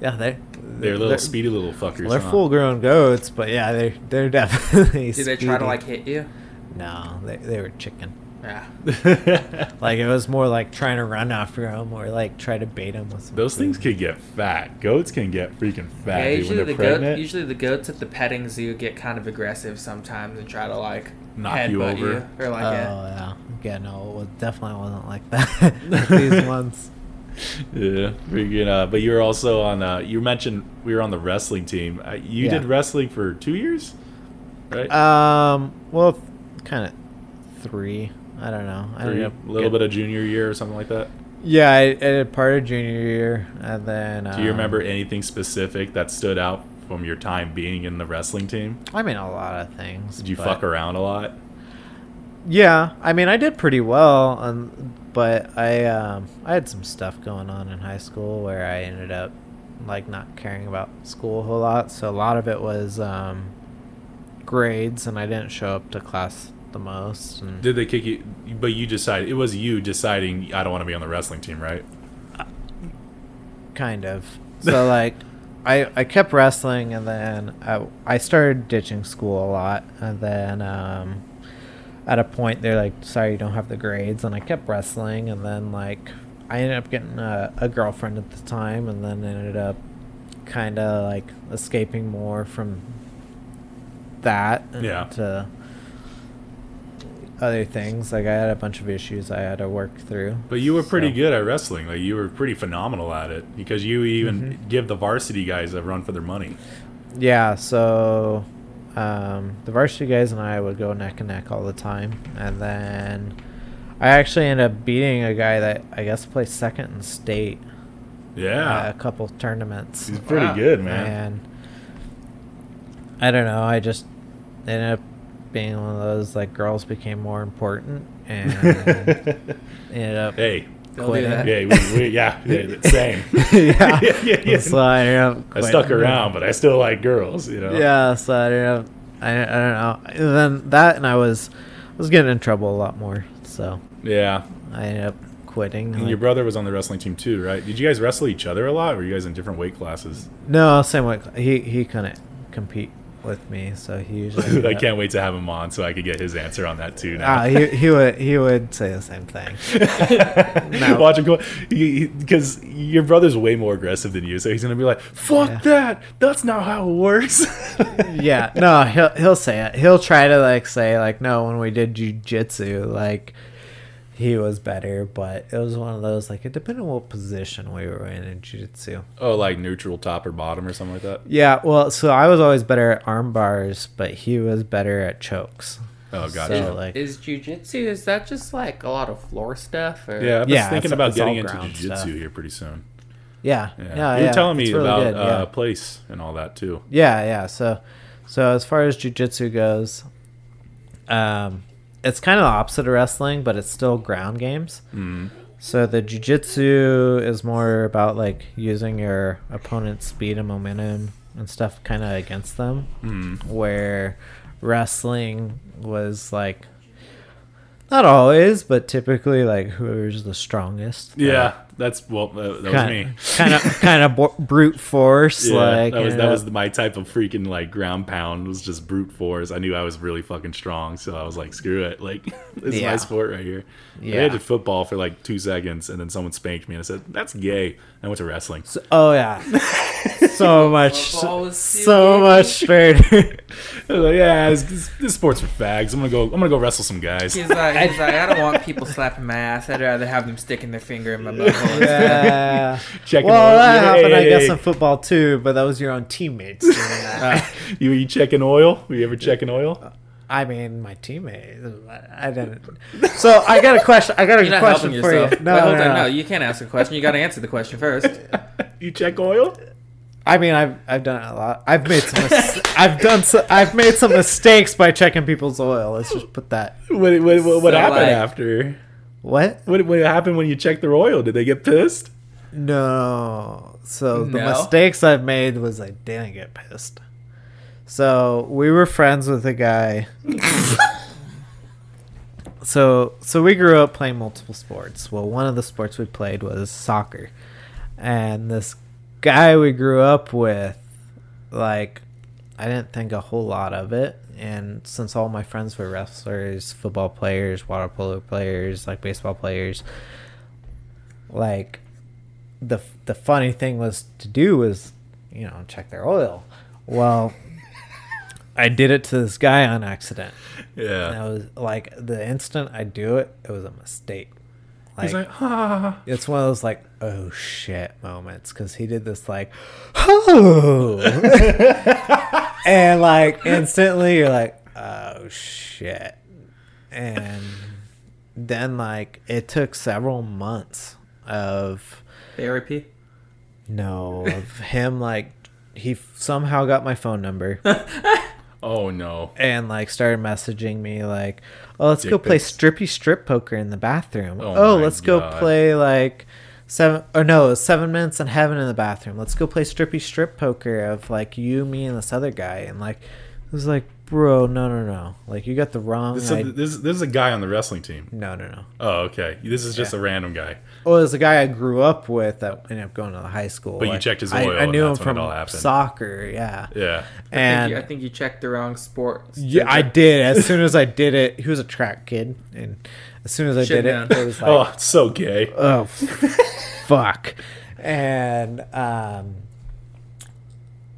yeah, they They're little speedy little fuckers. they're huh? full grown goats, but yeah, they're they're definitely. Did they try to like hit you? No, they they were chicken. Yeah. Like it was more like trying to run after him or like try to bait him with. Some Those things food. can get fat. Goats can get freaking fat yeah, dude, usually when the they're goat, usually the goats at the petting zoo get kind of aggressive sometimes and try to like Knock you headbutt over. or like Oh yeah. yeah, yeah. No, it was, definitely wasn't like that. with these ones. Yeah, freaking. Uh, but you were also on. Uh, you mentioned we were on the wrestling team. Uh, you Yeah. did wrestling for two years, right? Um, well, kind of three. I don't know. I a little get- bit of junior year or something like that. Yeah, I, I did part of junior year, and then. Do you remember um, anything specific that stood out from your time being in the wrestling team? I mean, a lot of things. Did you fuck around a lot? Yeah, I mean, I did pretty well, um, but I um, I had some stuff going on in high school where I ended up like not caring about school a whole lot. So a lot of it was um, grades, and I didn't show up to class the most. And Did they kick you? But you decided it was you deciding I don't want to be on the wrestling team, right? kind of. So like, I I kept wrestling, and then I I started ditching school a lot, and then um, at a point they're like, "Sorry, you don't have the grades," and I kept wrestling, and then like I ended up getting a, a girlfriend at the time, and then ended up kind of like escaping more from that and Yeah. to other things. Like I had a bunch of issues I had to work through. But you were pretty So- good at wrestling. Like you were pretty phenomenal at it because you even Mhm. give the varsity guys a run for their money. Yeah, so um, the varsity guys and I would go neck and neck all the time, and then I actually ended up beating a guy that I guess placed second in state Yeah, at a couple tournaments. he's pretty Wow. good, man. And I don't know, I just ended up being one of those like girls became more important and ended up hey, They'll quitting. that. yeah, we, we, yeah, yeah, same. yeah. yeah, yeah, yeah. So I ended up I stuck around, but I still like girls. You know. Yeah, so I don't know. I, I don't know. And then that, and I was I was getting in trouble a lot more. So Yeah. I ended up quitting. And like- your brother was on the wrestling team too, right? Did you guys wrestle each other a lot, or were you guys in different weight classes? no, same way. He he couldn't compete with me, so he usually. I can't wait to have him on so I could get his answer on that too. Now. Ah, he he would he would say the same thing. No. Watch him go because your brother's way more aggressive than you, so he's gonna be like, "Fuck Yeah. that! That's not how it works." yeah, no, he'll he'll say it. He'll try to like say like, no, when we did jujitsu, like he was better, but it was one of those like it depended on what position we were in in jujitsu. Oh, like neutral top or bottom or something like that. Yeah, well, so I was always better at arm bars, but he was better at chokes. Oh, gotcha. So like, Is jujitsu is that just like a lot of floor stuff? Or? yeah, I was Yeah, thinking it's- about it's getting into ground jiu-jitsu here pretty soon. yeah, Yeah, yeah, you yeah, were telling me really about good, uh, yeah. place and all that too. Yeah, yeah. So, so as far as jujitsu goes, um, it's kind of the opposite of wrestling, but it's still ground games. Mm. So the jujitsu is more about like using your opponent's speed and momentum and stuff kind of against them, Mm. where wrestling was like not always, but typically like whoever's the strongest. Yeah, that's well, uh, that was me. Kind of, kind of brute force. Yeah, like that was that uh, was my type of freaking like ground pound was just brute force. I knew I was really fucking strong, so I was like, screw it, like this is my sport right here. Yeah. I did football for like two seconds, and then someone spanked me, and I said, "That's gay." I went to wrestling. So, Oh yeah, so much, Football was so much straighter. Like, yeah, this, this, this sport's for fags. I'm gonna go. I'm gonna go wrestle some guys. He's like, he's like, I don't want people slapping my ass. I'd rather have them sticking their finger in my butthole. Instead." yeah. Checking Well, oil. that Yeah, happened, I guess, yeah. in football too. But that was your own teammates doing that. you you checking oil? Were you ever checking oil? I mean, my teammates. I didn't. So I got a question. I got a You're question helping for yourself. you. No, Wait, hold no, on, no. no, you can't ask a question. You got to answer the question first. You check oil? I mean, I've I've done a lot. I've made some. Mis- I've done. So, I've made some mistakes by checking people's oil. Let's just put that. What what, what, what So, happened like- after? What? What what happened when you checked their oil? Did they get pissed? No. So the No? mistakes I've made was I didn't get pissed. So we were friends with a guy. so so we grew up playing multiple sports. Well, one of the sports we played was soccer. And this guy we grew up with like I didn't think a whole lot of it. And since all my friends were wrestlers, football players, water polo players, like baseball players, like the the funny thing was to do was you know check their oil. Well i did it to this guy on accident. And Yeah. i was like the instant i do it it was a mistake like, He's like, ah. it's one of those like oh shit moments because he did this like oh and like instantly you're like oh shit and then like it took several months of Therapy. no, of him like he f- somehow got my phone number Oh no. and like started messaging me like, "Oh, let's go play pics. strippy strip poker in the bathroom. Oh Oh, let's go God. play like seven or no, seven minutes in heaven in the bathroom. Let's go play strippy strip poker of like you, me, and this other guy." And like, was like, bro, no, no, no, like you got the wrong. This, I- this, this is a guy on the wrestling team. no, no, no. Oh, okay. This is just a random guy. Well, it was a guy I grew up with that ended up going to the high school. But you checked his I, oil I and knew him that's when it from all happened. soccer. Yeah. Yeah. I And think, you, I think you checked the wrong sport. Yeah, I did. As soon as I did it, he was a track kid, and as soon as I Shit, did it, it was like, Oh, it's so gay. oh, fuck. And um,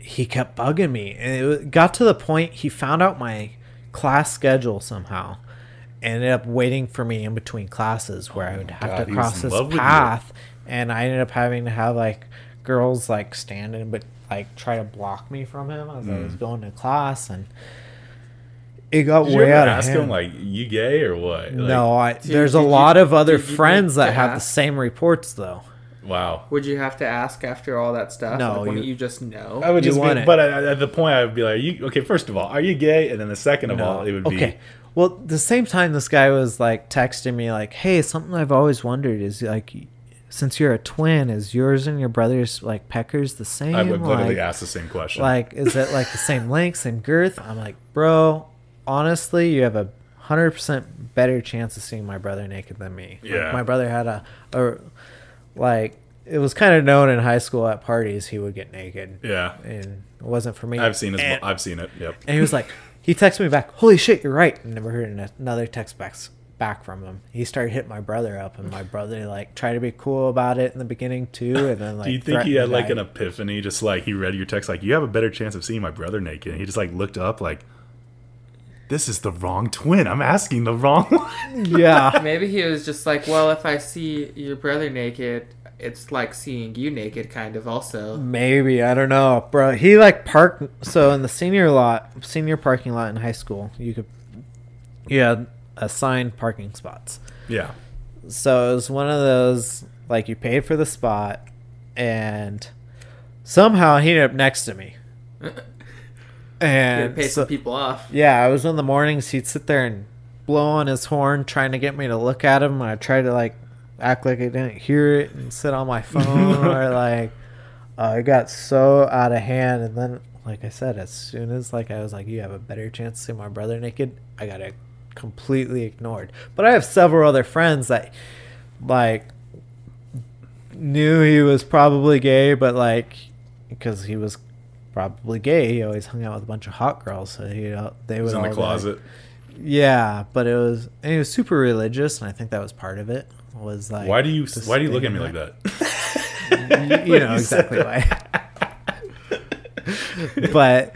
he kept bugging me, and it got to the point he found out my class schedule somehow. and Ended up waiting for me in between classes where I would have God, to cross you. path, and I ended up having to have like girls like standing, but like try to block me from him as I was going to class, and it got Mm. Did way out of ask hand. him like, "You gay or what?" Like, no, I, there's a you- lot of other friends that have the same reports though. Wow. Would you have to ask after all that stuff? No, like, wouldn't you- you, just know? I would You just, want be, it. but at, at the point, I would be like, "You okay?" First of all, are you gay? And then the second of all, it would be okay. Well, the same time this guy was like texting me like, "Hey, something I've always wondered is like, since you're a twin, is yours and your brother's like peckers the same? I would literally like, ask the same question. like, is it like the same length, same girth?" I'm like, "Bro, honestly, you have a hundred percent better chance of seeing my brother naked than me. Like, Yeah. my brother had a, a like." It was kind of known in high school at parties he would get naked. yeah, and it wasn't for me. I've seen his. And, I've seen it. Yep. and he was like, he texted me back, "Holy shit, you're right." And never heard another text back back from him. He started hitting my brother up, and my brother like tried to be cool about it in the beginning too, and then like. Do you think he had like an epiphany? Just like he read your text, like you have a better chance of seeing my brother naked. And he just like looked up, like this is the wrong twin. I'm asking the wrong one. yeah. Maybe he was just like, well, if I see your brother naked, it's like seeing you naked, kind of. Also, Maybe I don't know, bro. He like parked so in the senior lot, senior parking lot in high school. You could you had assigned parking spots. Yeah. So it was one of those like you paid for the spot, and somehow he ended up next to me. And pay so- some people off. yeah, I was in the mornings. He'd sit there and blow on his horn, trying to get me to look at him. I tried to like act like I didn't hear it and sit on my phone, or like uh, it got so out of hand. And then, like I said, as soon as like I was like, "You have a better chance to see my brother naked," I got it completely ignored. But I have several other friends that like knew he was probably gay, but like because he was probably gay, he always hung out with a bunch of hot girls. So he, uh, they It was in the all be like- closet. yeah, but it was and he was super religious, and I think that was part of it. Was like Why do you why do you look at me like that? that- You know You said exactly why. but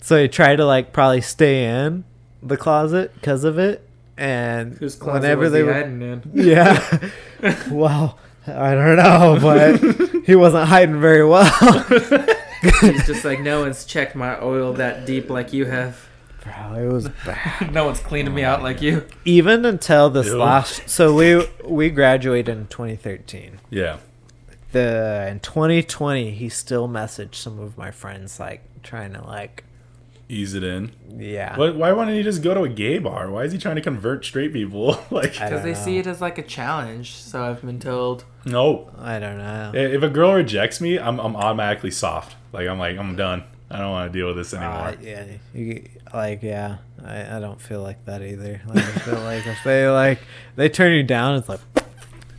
so he tried to like probably stay in the closet because of it, and Whose closet whenever was they he were, in? yeah, well, I don't know, but he wasn't hiding very well. He's just like, no one's checked my oil that deep like you have. Bro, it was bad. no one's cleaning me out like you. Even until this Ew. last, so we we graduated in 2013. yeah. the in 2020 he still messaged some of my friends like trying to like Ease it in. yeah What, why wouldn't he just go to a gay bar? Why is he trying to convert straight people? like, Because they know. see it as like a challenge. So I've been told. no. I don't know If a girl rejects me, I'm, I'm automatically soft. Like, I'm like, I'm done. I don't want to deal with this anymore. uh, yeah you, like yeah I, I don't feel like that either like, I feel like if they like they turn you down it's like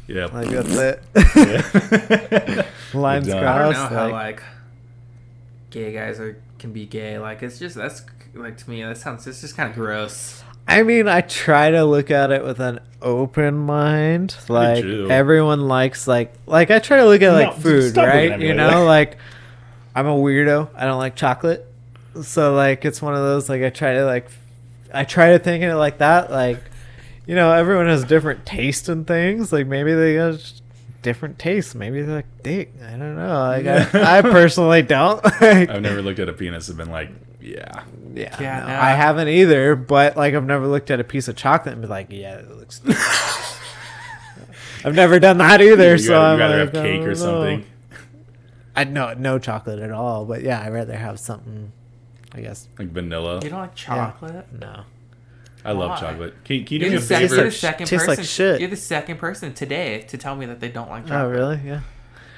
yeah. like that's it Yeah. lines You're. I don't crossed know how like, like gay guys are can be gay. Like it's just that's like to me that sounds it's just kind of gross. I mean, I try to look at it with an open mind. Like everyone likes like like I try to look at like No, food, right? You know, that. like I'm a weirdo. I don't like chocolate. So like it's one of those like I try to like I try to think of it like that. Like you know, everyone has different taste in things. Like maybe they got different tastes. Maybe they're like dick. I don't know. Like I, I personally don't. Like, I've never looked at a penis and been like, yeah. yeah, Yeah, no, no. I haven't either. But like, I've never looked at a piece of chocolate and be like, "Yeah, it looks." I've never done that either. You so rather, I'm you rather like, have cake don't or know. Something. I no no chocolate at all. But yeah, I'd rather have something. I guess Like vanilla. You don't like chocolate? no. I love chocolate. Can, can you do You're me the, a sec- tastes you're the second tastes person. like shit. You're the second person today to tell me that they don't like chocolate. Oh really? Yeah.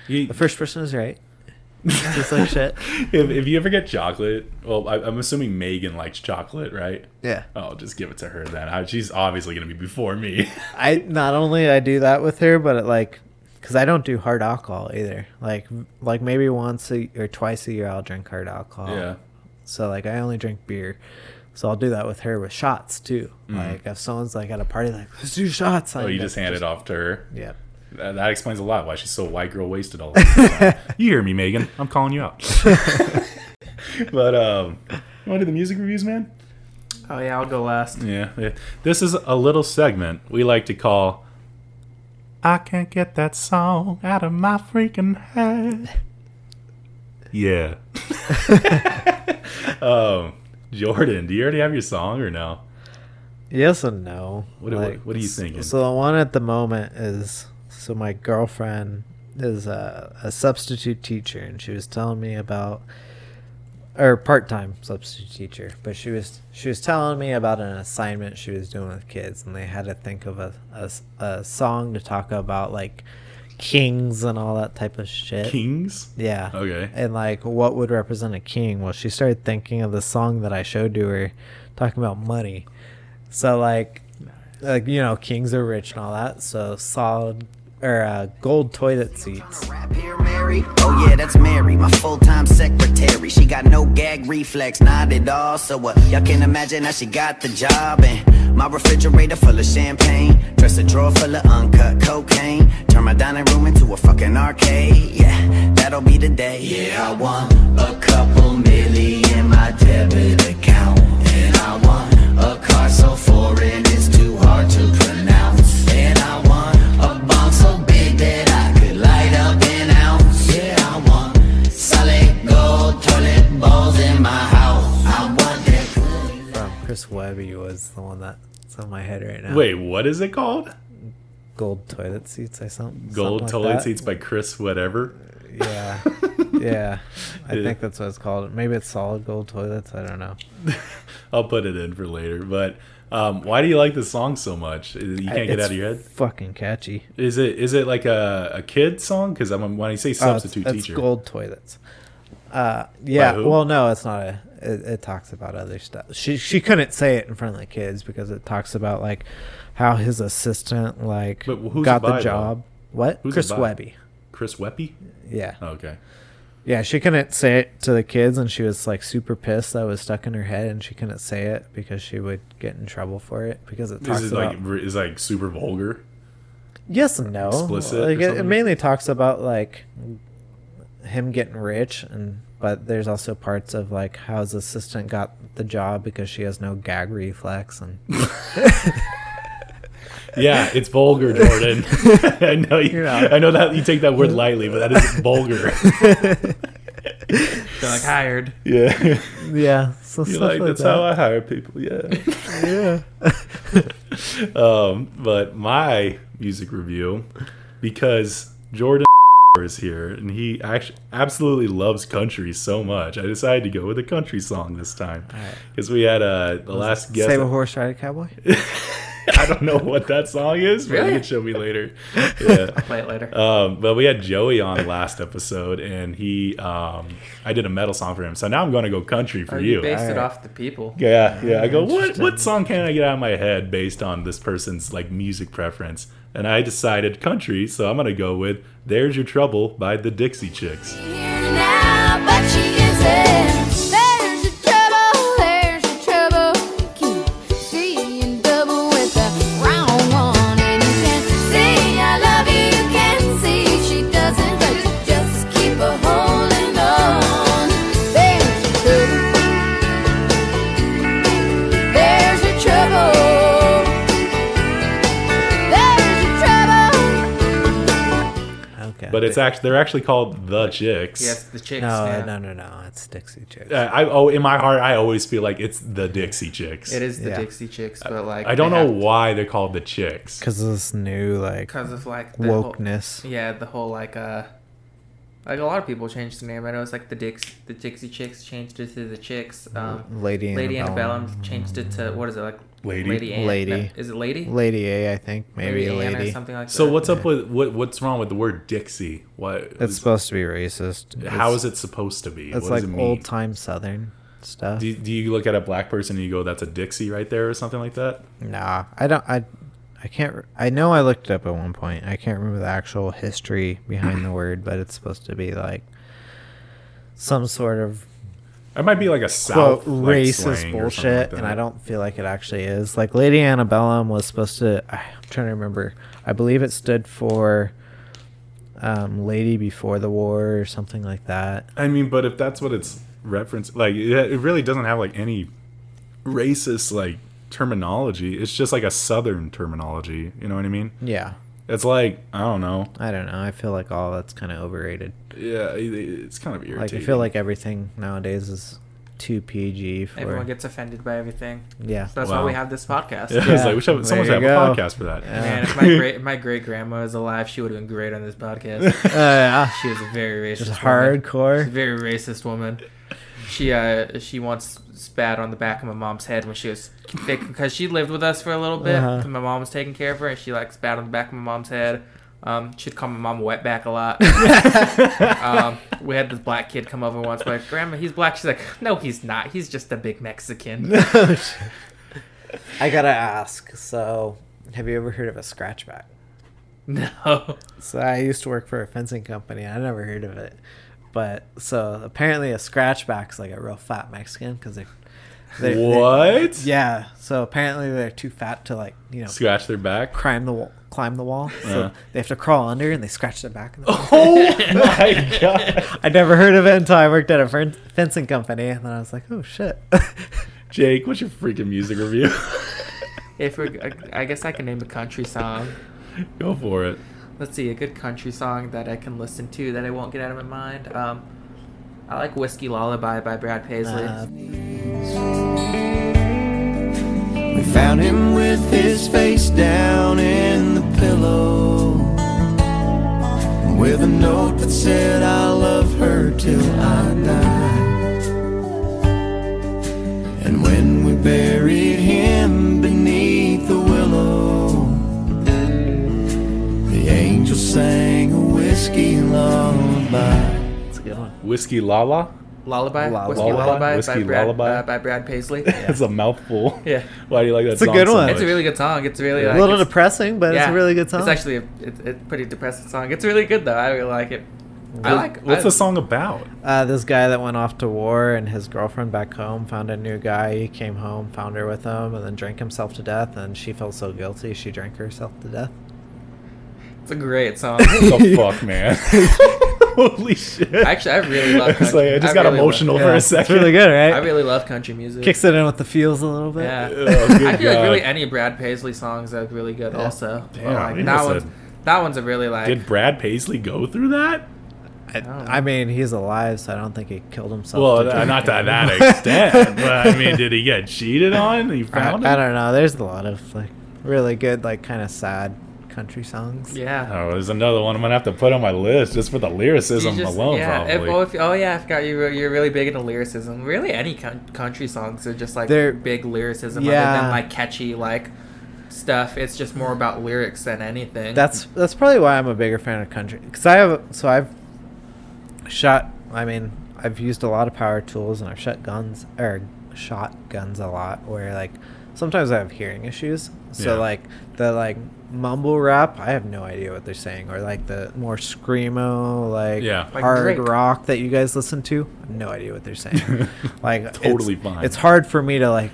You- The first person is right. Just like shit. if, if you ever get chocolate, well, I, I'm assuming Megan likes chocolate, right? Yeah. Oh, just give it to her then. I, she's obviously gonna be before me. I not only I do that with her, but it, like, cause I don't do hard alcohol either. Like, like maybe once a, or twice a year I'll drink hard alcohol. yeah. So like I only drink beer. So I'll do that with her with shots too. Like if someone's like at a party like let's do shots. Mm. Oh, you just hand it off to her. Yeah. That, that explains a lot why she's so white girl wasted all the time. you hear me, Megan? I'm calling you out. but um, you want to do the music reviews, man? Oh yeah, I'll go last. Yeah. yeah. This is a little segment we like to call I can't get that song out of my freaking head. Yeah. um, Jordan, do you already have your song or no? Yes and no. What- what- what are you thinking? So the one at the moment is so my girlfriend is a, a substitute teacher and she was telling me about or part-time substitute teacher but she was she was telling me about an assignment she was doing with kids and they had to think of a a song to talk about like kings and all that type of shit Kings? yeah Okay. and like what would represent a king well she started thinking of the song that i showed to her talking about money so like like you know kings are rich and all that so solid or uh, gold toilet seats. Oh yeah, that's Mary, my full-time secretary. She got no gag reflex, not at all. So uh, y'all can imagine how she got the job. And my refrigerator full of champagne, dresser drawer full of uncut cocaine. Turn my dining room into a fucking arcade. Yeah, that'll be the day. Yeah, I want a couple milli in my debit account, and I want a car so foreign it's too hard to that I could light up an ounce. Yeah, I want solid gold toilet bowls in my house. I want that. from chris webby was the one that's in my head right now. Wait, what is it called? gold toilet seats. I something. Gold something like Toilet that. Seats by Chris whatever. Yeah, yeah. I Yeah. think that's what it's called. Maybe it's solid gold toilets. I don't know. I'll put it in for later. But um, why do you like this song so much? You can't get It's out of your head. Fucking catchy. Is it is it like a, a kid song? Because I'm when I say Oh, it's- substitute it's, teacher, gold toilets. Uh, yeah. Well, no, it's not a. It, it talks about other stuff. She she couldn't say it in front of the kids because it talks about like how his assistant like got the job. What? Who's Chris? Webby. Chris Webby. Yeah. Okay. Yeah, she couldn't say it to the kids, and she was like super pissed that it was stuck in her head, and she couldn't say it because she would get in trouble for it because it talks Is it about like is like super vulgar? yes and no. explicit Like it, it mainly talks about like him getting rich, and but there's also parts of like how his assistant got the job because she has no gag reflex, and Yeah, it's vulgar, Jordan. I know you. You're not- I know that you take that word lightly, but that is vulgar. They're like hired. yeah. yeah, so You're stuff like, like that's that. how I hire people. Yeah. yeah. um, but my music review, because Jordan is here and he actually absolutely loves country so much, I decided to go with a country song this time Alright. because we had uh, the last guest. Save a horse, ride a cowboy. I don't know what that song is, but you can show me later. Yeah. Play it later. Um, but we had Joey on last episode, and he, um, I did a metal song for him. So now I'm going to go country for oh, you. you based it off the people. Yeah, yeah. I go, what what song can I get out of my head based on this person's like music preference? And I decided country, so I'm gonna go with "There's Your Trouble" by the Dixie Chicks. But it's actually they're actually called the Chicks. Yes, the chicks. no, yeah. no, no, no. It's Dixie Chicks. Uh, I oh in my heart I always feel like it's the Dixie Chicks. It is the Yeah. Dixie Chicks, but like I don't they know have- why they're called the Chicks. Because of this new like because of like the whole- wokeness. yeah, the whole like uh, like a lot of people changed the name. I know it's like the Dix, the Dixie Chicks changed it to the Chicks. Um, Lady Lady Antebellum. Antebellum changed it to what is it like? Lady? Lady. Anne- Lady. Is it Lady? Lady A, I think. Maybe a lady. or something like that. So what's up with what? What's wrong with the word Dixie? What? It's supposed to be racist. how It's- is it supposed to be? It's what like it old time Southern stuff. Do you, do you look at a black person and you go, "That's a Dixie right there" or something like that? Nah, I don't. I, I can't. I know I looked it up at one point. I can't remember the actual history behind the word, but it's supposed to be like some sort of It might be like a South quote like, racist slang or something bullshit, like and. I don't feel like it actually is. Like Lady Antebellum was supposed to. I'm trying to remember. I believe it stood for um, "Lady Before the War" or something like that. I mean, but if that's what it's referenced, like it, it really doesn't have like any racist like terminology. It's just like a Southern terminology. You know what I mean? Yeah, It's like I don't know. I don't know. I feel like all that's kind of overrated. Yeah, it's kind of irritating. Like I feel like everything nowadays is too PG for. Everyone gets offended by everything. yeah. So that's Wow. why we have this podcast. yeah, it's Yeah, like we should, someone should you have a podcast for that. Yeah. Man, if my great if my great grandma was alive, she would have been great on this podcast. Uh, yeah. She was a very racist, Just woman. hardcore. She's a very racist woman. She uh she once spat on the back of my mom's head when she was because she lived with us for a little bit. Uh-huh. My mom was taking care of her, and she like spat on the back of my mom's head. Um, she'd call my mom a wetback a lot. um, we had this black kid come over once. Like, Grandma, he's black. She's like, No, he's not. He's just a big Mexican. I gotta ask. So, have you ever heard of a scratchback? no. So I used to work for a fencing company. I never heard of it, but so apparently a scratchback's like a real fat Mexican because they. they- they- What? yeah. So apparently they're too fat to like you know Scratch their back. climb the wall. Climb the wall. So uh-huh. they have to crawl under and they scratch their back. In the Oh my god, I never heard of it until I worked at a fen- fencing company, and then I was like, oh shit. Jake, what's your freaking music review? If we're, I- I guess I can name a country song. Go for it. Let's see, a good country song that I can listen to that I won't get out of my mind. Um, I like "Whiskey Lullaby" by Brad Paisley. Uh, We Found him with his face down in the pillow. With a note that said, I'll love her till I die. And when we buried him angel sang a whiskey lullaby. It's a good one. Whiskey Lala? Lullaby, Lullaby. whiskey Lullaby? lullaby, Whiskey by Brad, Lullaby? Uh, by Brad Paisley. It's a mouthful. Yeah. Why do you like that song? It's a song good so one. much? It's a really good song. It's really A little it's- depressing, but it's a really good song. It's actually a, it's it's a pretty depressing song. It's really good though. I really like it. I like. What's I, the song about? Uh, this guy that went off to war and his girlfriend back home found a new guy. He came home, found her with him, and then drank himself to death. And she felt so guilty, she drank herself to death. It's a great song. What the fuck, man? Holy shit. Actually, I really love. It's Country. like, I just I got really love- emotional for Yeah, a it's second. really good, right? I really love country music. Kicks it in with the feels a little bit. Yeah. Oh, good I feel like really any Brad Paisley songs are really good. Also, Damn, But, I like, that know one's said- that one's a really like. Did Brad Paisley go through that? I, I mean, he's alive, so I don't think he killed himself. Well, to uh, not to it. that extent, but I mean, did he get cheated on? He I, found I it? don't know. There's a lot of like really good, like kind of sad country songs. yeah. Oh, there's another one I'm gonna have to put on my list just for the lyricism just- alone, yeah, if- probably. oh, if- oh yeah, I forgot you. You're really big into lyricism. Really, any coun- country songs are just like They're- big lyricism, other Yeah. than like catchy like stuff. It's just more about lyrics than anything. That's that's probably why I'm a bigger fan of country. Cause I have so I've shot. I mean, I've used a lot of power tools and I've shot guns or shot guns a lot. Where like sometimes I have hearing issues. So Yeah. like the like mumble rap, I have no idea what they're saying. Or like the more screamo, like Yeah. Hard Drake. rock that you guys listen to. I have no idea what they're saying. like it's- Totally fine. It's hard for me to like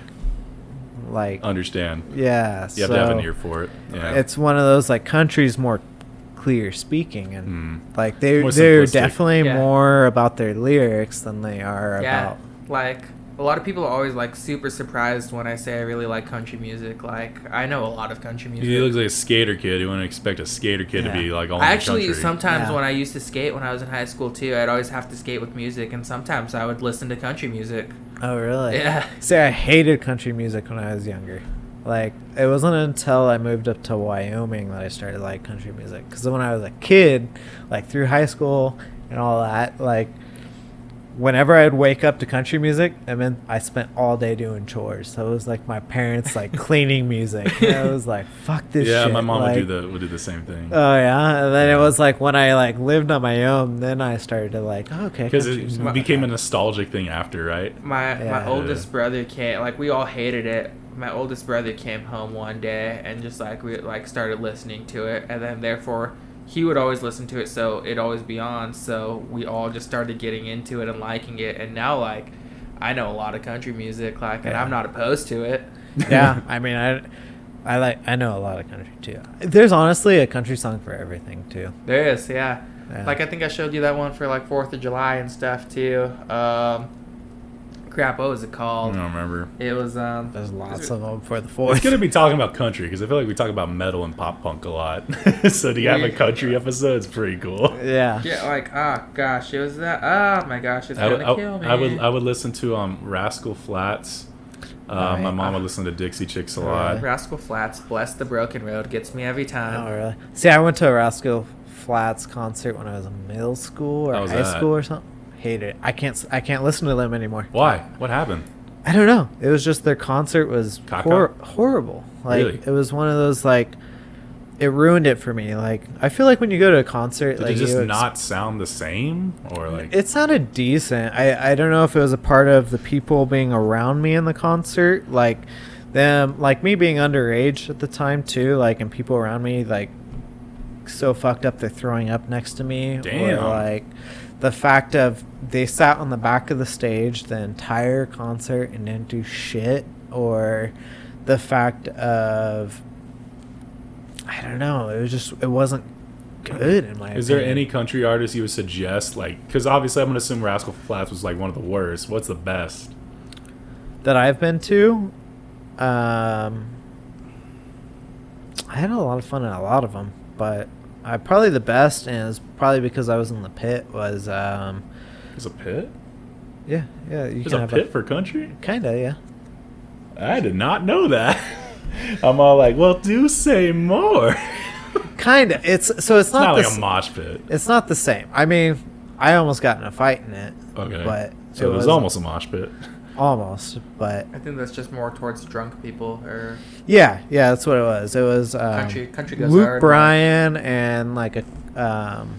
like Understand? yeah. You have to have an ear for it. Yeah. it's one of those like countries more clear speaking and Mm. like they More they're definitely Yeah. more about their lyrics than they are yeah. about Like a lot of people are always like super surprised when I say I really like country music. Like I know a lot of country music. He looks like a skater kid. You wouldn't expect a skater kid Yeah. to be like all I actually country. sometimes Yeah. when I used to skate when I was in high school too, I'd always have to skate with music, and sometimes I would listen to country music. oh really Yeah. see i hated country music when i was younger like it wasn't until i moved up to wyoming that i started like country music because when i was a kid like through high school and all that like whenever I'd wake up to country music, I mean, I spent all day doing chores. So it was like my parents like cleaning music. And I was like, "Fuck this yeah, shit!" my mom would do the would do the same thing. Oh yeah, and then it was like when I like lived on my own, then I started to like, oh, okay, Because it music. became a nostalgic thing after, right? My my Yeah. oldest brother came like we all hated it. My oldest brother came home one day and just like we like started listening to it, and then therefore he would always listen to it, so it'd always be on. So we all just started getting into it and liking it, and now like I know a lot of country music, like, and Yeah. I'm not opposed to it. yeah, I mean, I, I like, I know a lot of country too. There's honestly a country song for everything too. There is, yeah. Yeah. Like I think I showed you that one for like Fourth of July and stuff too. Um, crap, what was it called? I don't remember. It was um. There's lots of them for the It's fourth. gonna be talking about country because I feel like we talk about metal and pop punk a lot. so to have a country episode, it's pretty cool. yeah. Yeah, like ah, gosh, it was that. Oh my gosh, it's I would, gonna I, kill me. I would I would listen to um Rascal Flatts. Uh, Alright. My mom would listen to Dixie Chicks a Really? lot. Rascal Flatts, bless the broken road, gets me every time. Oh really? See, I went to a Rascal Flatts concert when I was in middle school or high that? school or something. Hate it. I can't. I can't listen to them anymore. Why? What happened? I don't know. It was just their concert was hor- horrible. Like Really? it was one of those like it ruined it for me. Like I feel like when you go to a concert, Did like it just ex- not sound the same, or like? It sounded decent. I I don't know if it was a part of the people being around me in the concert, like them, like me being underage at the time too, like and people around me like so fucked up they're throwing up next to me, Damn. or like the fact of they sat on the back of the stage the entire concert and didn't do shit, or the fact of I don't know, it was just it wasn't good in my Is there any country artist you would suggest? Like, because obviously I'm gonna assume Rascal Flatts was like one of the worst. What's the best? that I've been to, um, I had a lot of fun in a lot of them, but I probably the best, and it's probably because I was in the pit. Was um, There's a pit. yeah, yeah, you There's can a have pit for country. kinda, yeah. I did not know that. I'm all like, well, do say more. Kind of. It's so it's It's not, not like a mosh pit. It's not the same. I mean, I almost got in a fight in it. Okay. But so it was almost a mosh pit. Almost. But I think that's just more towards drunk people or yeah, yeah, that's what it was. It was um, Country- country goes Luke hard. Bryan and like a um,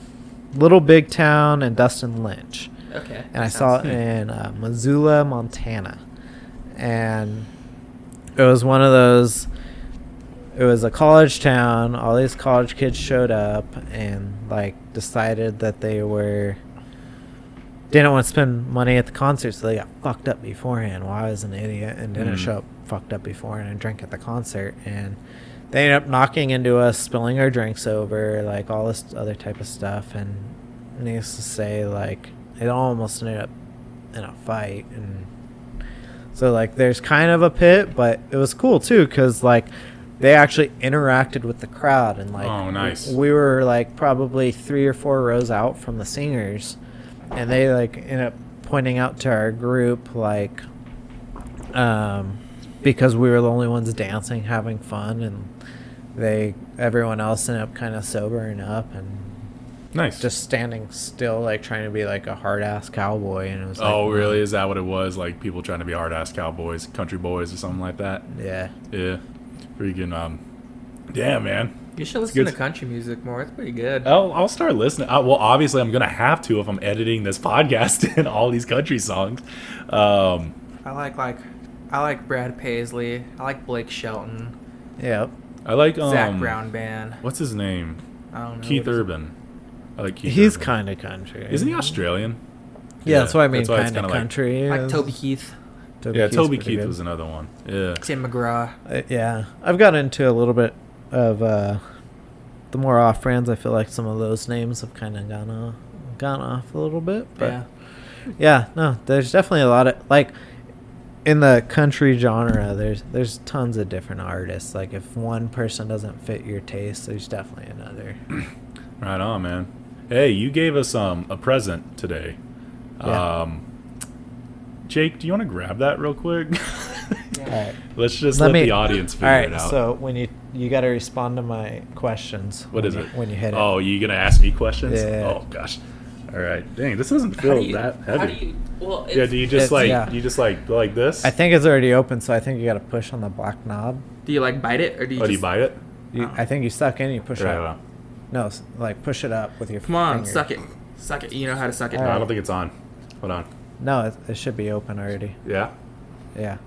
Little Big Town and Dustin Lynch. okay. and I saw it in uh, Missoula, Montana, and it was one of those. It was a college town. All these college kids showed up and like decided that they were didn't want to spend money at the concert, so they got fucked up beforehand. Well, I was an idiot and didn't Mm. show up fucked up beforehand and drank at the concert, and they ended up knocking into us, spilling our drinks over, like all this other type of stuff. And needless to say, like it almost ended up in a fight, and so like there's kind of a pit, but it was cool too because like they actually interacted with the crowd and like Oh, nice. we were like probably three or four rows out from the singers and they like end up pointing out to our group like um because we were the only ones dancing having fun and they everyone else ended up kind of sobering up and Nice. just standing still like trying to be like a hard ass cowboy and it was like oh, really? Is that what it was? Like people trying to be hard ass cowboys, country boys, or something like that? yeah Yeah. Freaking um. Yeah, man. You should listen to country music more. It's pretty good. I'll, I'll start listening. Uh, well, obviously, I'm gonna have to if I'm editing this podcast and all these country songs. Um, I like like I like Brad Paisley. I like Blake Shelton. yep I like um, Zac Brown Band. What's his name? I don't know. Keith Urban. I like Keith. he's kind of country Isn't he Australian? yeah, that's what i mean it's kind of kinda like- country like Toby Keith, Yeah, Keith's Toby pretty Keith good. was another one. Yeah. Tim McGraw. Uh, yeah, I've gotten into a little bit of uh, the more off brands. I feel like some of those names have kind of gone off, gone off a little bit. But Yeah. yeah. no, there's definitely a lot of like in the country genre. There's there's tons of different artists. Like if one person doesn't fit your taste, there's definitely another. Right on, man. Hey, you gave us um a present today. Yeah. Um, Jake, do you want to grab that real quick? All right. Let's just let, me the audience figure all right, it out. so when you you got to respond to my questions. What is you- it? when you hit it? Oh, you gonna ask me questions? Yeah. Oh gosh. All right. Dang, this doesn't How feel do you, that how heavy. do you, well, yeah. Do you just like yeah. you just like like this? I think it's already open, so I think you got to push on the black knob. do you like bite it or do you oh, do you bite it? You, oh. I think you suck in, you push Right, up. No, like push it up with your. Come on, finger. suck it. Suck it. You know how to suck it. All no, I don't think it's on. Hold on. No, it, it should be open already. Yeah. Yeah.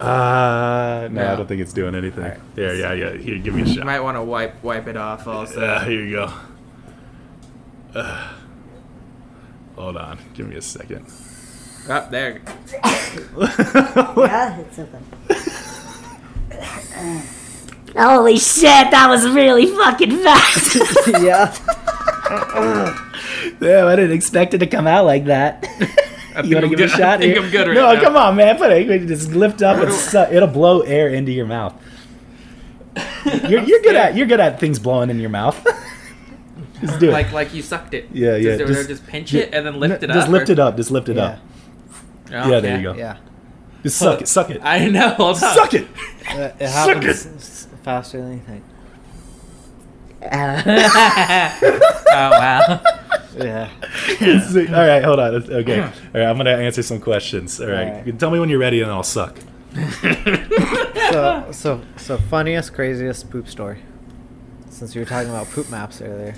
Uh, no, I don't think it's doing anything. All right. Yeah, yeah, yeah. Here, give me a shot. You shot. might want to wipe wipe it off also. Uh, here you go. Uh, hold on. Give me a second. Oh, there. Yeah, it's open. Holy shit, that was really fucking fast. yeah. Damn, I didn't expect it to come out like that. think you want to I'm give good- it a shot? I think here? I'm good right No, now. come on, man. Put it. Just lift up and su- it'll blow air into your mouth. You're, you're good at you're good at things blowing in your mouth. just do it. Like like you sucked it. Yeah, yeah, Just, just, just- just pinch it and then lift it Just up. Just lift or- it up. Just lift it up. Oh, Yeah, there you go. Yeah. Just suck it. Suck it. I know. Hold on. Suck it. Uh, it Suck happens it. faster than you think. oh wow. Yeah. All right, hold on. Okay. All right, I'm gonna answer some questions. All right. All right. Tell me when you're ready, and I'll suck. So, so, so funniest, craziest poop story. Since you were talking about poop maps earlier.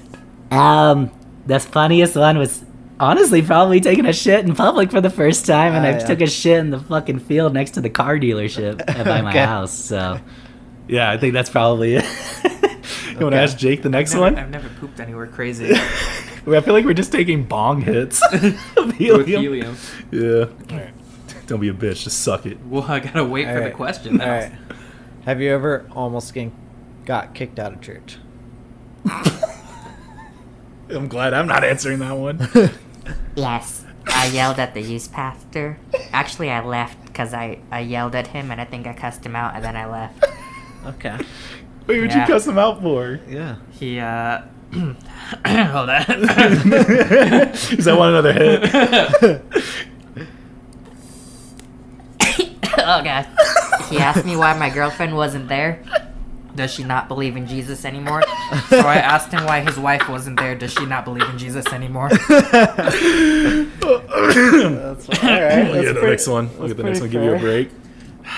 Um, the funniest one was honestly probably taking a shit in public for the first time, and Ah, I yeah. took a shit in the fucking field next to the car dealership by my Okay. house. So, yeah, I think that's probably it. You want to Okay. ask Jake the next Never, one? I've never pooped anywhere crazy I feel like we're just taking bong hits of with helium. helium. Yeah. Don't be a bitch. Just suck it. Well, I gotta wait for the Alright. question. All right. Have you ever almost getting, got kicked out of church? I'm glad I'm not answering that one. Yes, I yelled at the youth pastor. Actually, I left because I, I yelled at him and I think I cussed him out and then I left. Okay. Wait, what'd Yeah. you cuss him out for? Yeah. He uh. hold on. Is that one another hit? oh god. he asked me why my girlfriend wasn't there. Does she not believe in Jesus anymore? So I asked him why his wife wasn't there. Does she not believe in Jesus anymore? That's all right. We'll get the next one. We'll get the next one. Give you a break.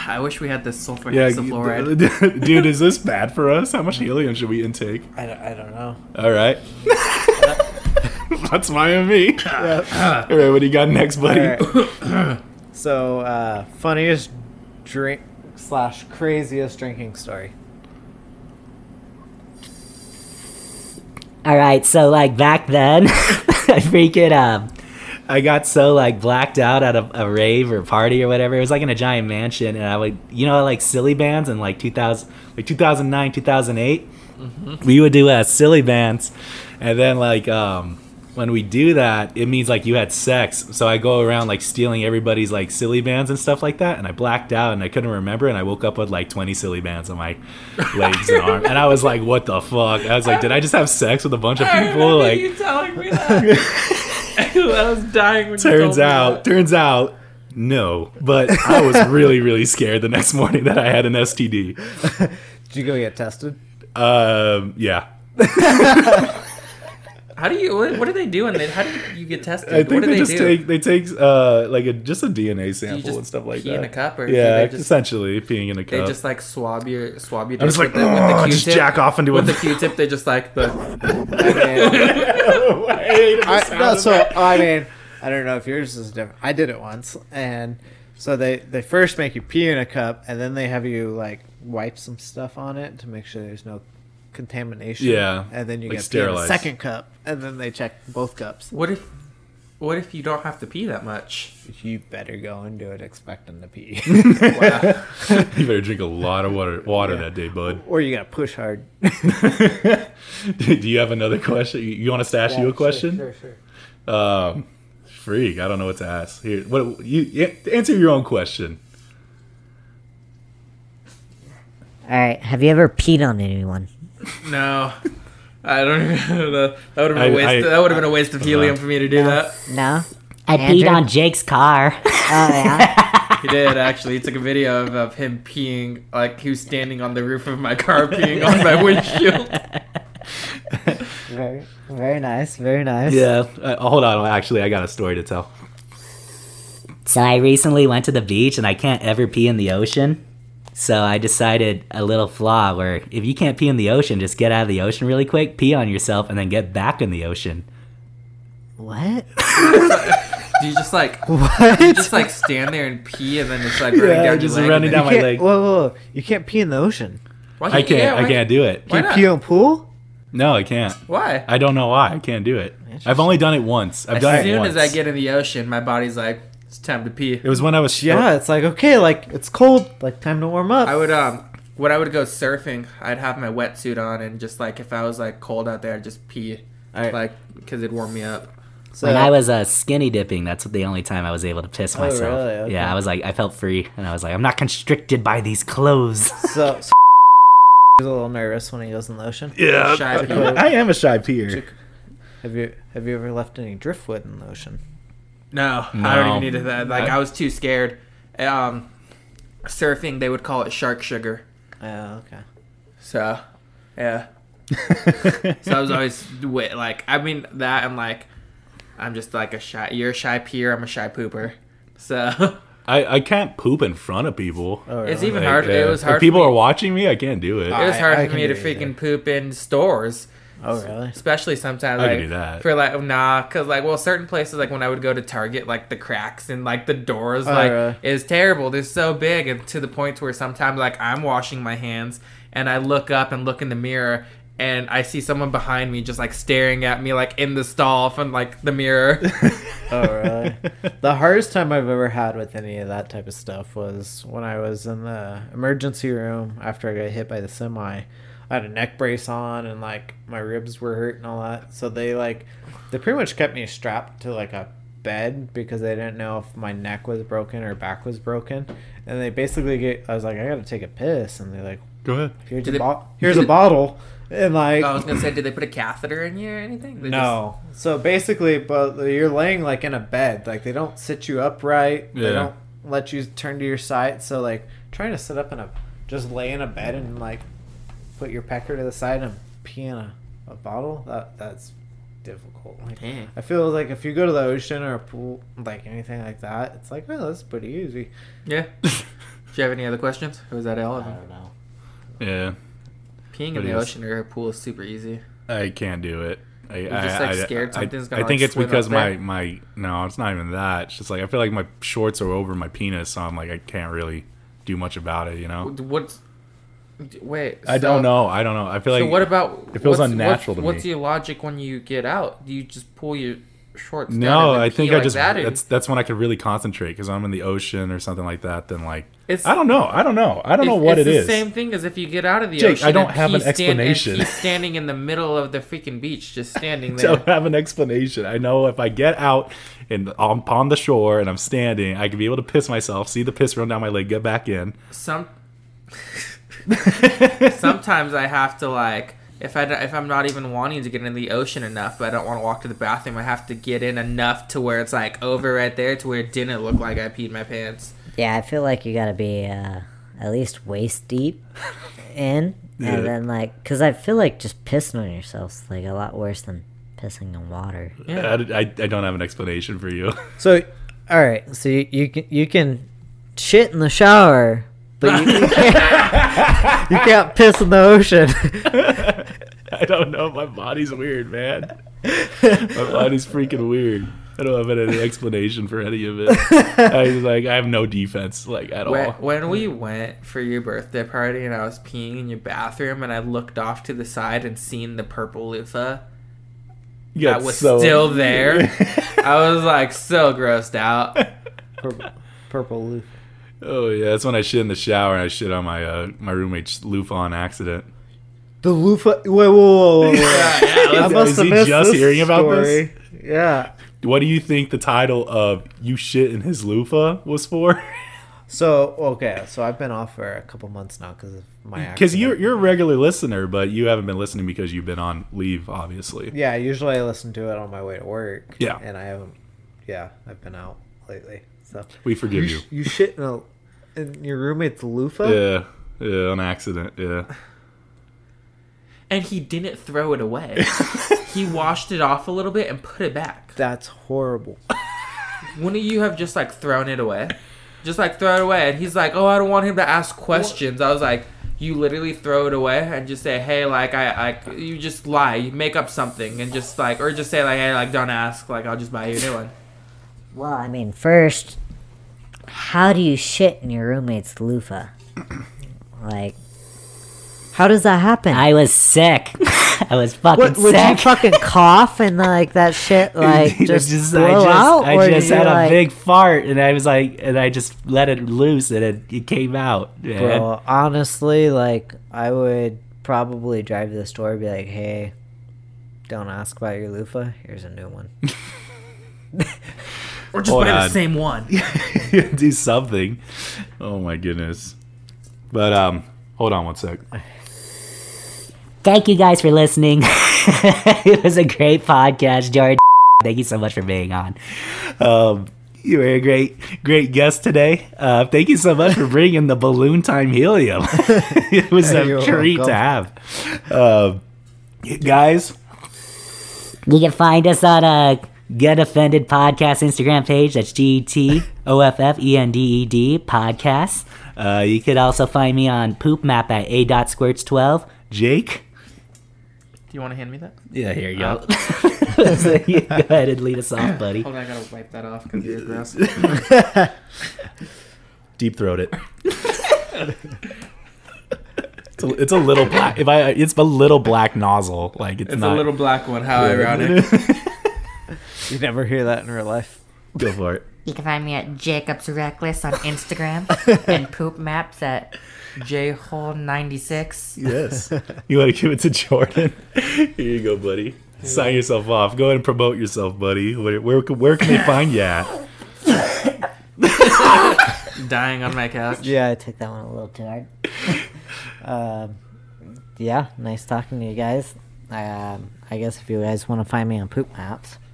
I wish we had this sulfur Yeah, hexafluoride. dude, is this bad for us? How much helium should we intake? I don't, I don't know. All right. That's my and me. All right, what do you got next, buddy? Alright. so, uh, funniest drink slash craziest drinking story. All right, so like back then, I freaking um, I got so like blacked out at a, a rave or party or whatever. It was like in a giant mansion, and I would, you know, like silly bands in like 2000, like 2009, 2008. We would do uh, silly bands, and then like um, when we do that, it means like you had sex. So I go around like stealing everybody's like silly bands and stuff like that, and I blacked out and I couldn't remember, and I woke up with like 20 silly bands on my legs and arms, and I was like, "What the fuck?" I was like, "Did I just have sex with a bunch of people?" Like, you telling me that. I was dying when you told turns me out, that. turns out, no. But I was really, really scared the next morning that I had an STD. Did you go get tested? Um, yeah. How do you? What, what do they do? And how do you get tested? I what think do they, they, just do? take they take uh like a just a DNA sample and stuff like pee that. in a cup, or yeah, just essentially peeing in a cup. they just like swab your swab your? I'm just like, with the, with "Oh, the just jack off into with a- the Q-tip. They just like the. I, no, so I mean, I don't know if yours is different. I did it once, and so they they first make you pee in a cup, and then they have you like wipe some stuff on it to make sure there's no contamination. Yeah, and then you like get pee in a sterilized. second cup, and then they check both cups. What if? What if you don't have to pee that much? You better go and do it expecting to pee, you better drink a lot of water water that day, bud. or you gotta push hard. Do you have another question? You, you want us to ask you a question? Sure, sure. Um, freak, I don't know what to ask. Here, what you yeah, answer your own question. All right. Have you ever peed on anyone? No, I don't. Even, that would have been I- a waste. I- that would have been a waste of helium for me to do that. No. I Andrew? peed on Jake's car. Oh yeah. He did actually. He took a video of, of him peeing, like he was standing on the roof of my car peeing on my windshield. very, very nice. Very nice. yeah, uh, hold on. Actually, I got a story to tell. So I recently went to the beach and I can't ever pee in the ocean. So I decided a little flaw where if you can't pee in the ocean, just get out of the ocean really quick, pee on yourself, and then get back in the ocean. What? Do you just like What? you just like stand there and pee and then it's like running Yeah, down just your leg? running down my Can't- leg. Whoa, whoa, whoa! You can't pee in the ocean. Why can't? I can't. yeah, I can't do it. Can you not? pee in a pool? No, I can't. Why? I don't know why. I can't do it. I've only done it once. I've As done it soon once. as I get in the ocean, my body's like, it's time to pee. it was when I was Yeah, it's like okay, like it's cold, like time to warm up. I would um when I would go surfing, I'd have my wetsuit on and just like if I was like cold out there, I'd just pee, Alright. like because it'd warm me up. so, when I was uh, skinny dipping, that's the only time I was able to piss Oh, myself. really? Okay. Yeah, I was like, I felt free, and I was like, I'm not constricted by these clothes. so, so he's a little nervous when he goes in the ocean. yeah. Shy. I am a shy peer. Have you have you ever left any driftwood in the ocean? No, I don't even need to that. Like I- I was too scared. Um, surfing, they would call it shark sugar. Oh, okay. So, yeah. so I was always wi- like, I mean that, and like, I'm just like a shy. You're a shy peer. I'm a shy pooper. So I, I can't poop in front of people. Oh, it's even Like, hard. uh, It was hard. if people for are watching me, I can't do it. It was hard I for me to do it either. freaking poop in stores. Oh, really? Especially sometimes I can like do that. for like nah, cause like well certain places like when I would go to Target like the cracks and like the doors Oh, like really? is terrible. They're so big and to the point where sometimes like I'm washing my hands and I look up and look in the mirror and I see someone behind me just like staring at me like in the stall from like the mirror. Oh, really? the hardest time I've ever had with any of that type of stuff was when I was in the emergency room after I got hit by the semi. I had a neck brace on and like my ribs were hurt and all that. So they like they pretty much kept me strapped to like a bed because they didn't know if my neck was broken or back was broken. And they basically get I was like I got to take a piss and they're like Go ahead. here's Did a they- bo- here's a bottle and like oh, I was gonna say, did they put a catheter in you or anything? They no. So basically, but you're laying like in a bed. Like they don't sit you upright. Yeah. They don't let you turn to your side. So like trying to sit up in a just lay in a bed and like put your pecker to the side and pee in a, a bottle. That that's difficult. Like, Dang. I feel like if you go to the ocean or a pool, like anything like that, it's like oh that's pretty easy. Yeah. Do you have any other questions? Or was that all of I don't know. Yeah, Peeing But in the ocean or a pool is super easy. I can't do it. I, You're I, just, like, I- scared I- something's I, gonna, I think like, it's because my my no, it's not even that. It's just like I feel like my shorts are over my penis, so I'm like I can't really do much about it. You know. What's wait? I so- don't know. I don't know. I feel like so what about? it feels what's- unnatural what's, to What's me. your logic when you get out? Do you just pull your shorts? down No, I think I like just that, that's that's when I could really concentrate because I'm in the ocean or something like that. Then like It's- I don't know. I don't know. I don't know what it's it the is. Same thing as if you get out of the Jake, ocean. I don't have an he's stand- explanation. he's standing in the middle of the freaking beach, just standing there. I don't have an explanation. I know if I get out and I'm on the shore and I'm standing, I can be able to piss myself, see the piss run down my leg, get back in. Some sometimes I have to like if I don't- if I'm not even wanting to get in the ocean enough, but I don't want to walk to the bathroom, I have to get in enough to where it's like over right there to where it didn't look like I peed my pants. Yeah, I feel like you gotta be uh, at least waist deep in, Yeah. and then like, cause I feel like just pissing on yourself is like a lot worse than pissing in water. Yeah. I, I, I don't have an explanation for you. So, all right. So you, you can you can shit in the shower, but you, you can't you can't piss in the ocean. I don't know. My body's weird, man. My body's freaking weird. I don't have any explanation for any of it. I was like, I have no defense, like at When, all. when we went for your birthday party and I was peeing in your bathroom and I looked off to the side and seen the purple loofah You got that was so- still there, I was like so grossed out. purple, purple loop. Oh yeah, that's when I shit in the shower and I shit on my uh, my roommate's loofah on accident. The loofah. Wait, whoa, whoa, whoa, whoa. I Is must have he missed just this hearing about story. this? Yeah. What do you think the title of "You Shit in His Loofah" was for? So okay, so I've been off for a couple months now because of my Because you're you're a regular listener, but you haven't been listening because you've been on leave, obviously. Yeah, usually I listen to it on my way to work. Yeah. and I haven't. Yeah, I've been out lately. So We forgive you. sh- You shit in, a, in your roommate's loofah. Yeah, yeah, on accident. Yeah. And he didn't throw it away. he washed it off a little bit and put it back. That's horrible. Wouldn't you have just like thrown it away? Just like throw it away. And he's like, "Oh, I don't want him to ask questions." I was like, "You literally throw it away and just say, hey, like I, I, you just lie, you make up something, and just like, or just say like, hey, like don't ask, like I'll just buy you a new one." Well, I mean, first, how do you shit in your roommate's loofah? Like, How does that happen? I was sick. I was fucking what, would you sick. fucking cough and like that shit like I just, blow I just, out? I or just did you, had a like- big fart, and I was like, and I just let it loose, and it, it came out. man. Bro, honestly, like I would probably drive to the store and be like, "Hey, don't ask about your loofah. Here's a new one." Or just Hold buy the same one. Do something. Oh my goodness. But um, hold on one sec. Thank you guys for listening. it was a great podcast, George. Thank you so much for being on. Um, you were a great, great guest today. Uh, thank you so much for bringing the balloon time helium. it was a You're treat to have. Um, guys, You can find us on a Get Offended Podcast Instagram page. That's G T O F F E N D E D podcast. uh, you could also find me on Poop Map at A dot Squirts twelve. Jake. Do you want to hand me that? Yeah, here you go. so you go ahead and lead us off, buddy. Hold on, I gotta wipe that off because you're gross. Deep throat it. it's, a, it's a little black. If I, it's a little black nozzle. Like it's, It's not. a little black one. How ironic. You never hear that in real life. Go for it. You can find me at Jacobs Reckless on Instagram and Poop Maps at J Hole ninety six. Yes. you want to give it to Jordan? Here you go, buddy. Sign yourself off. Go ahead and promote yourself, buddy. Where where, where can they find you at? Dying on my couch. Yeah, I took that one a little too hard. um, yeah, nice talking to you guys. Um, I guess if you guys want to find me on Poop Maps, I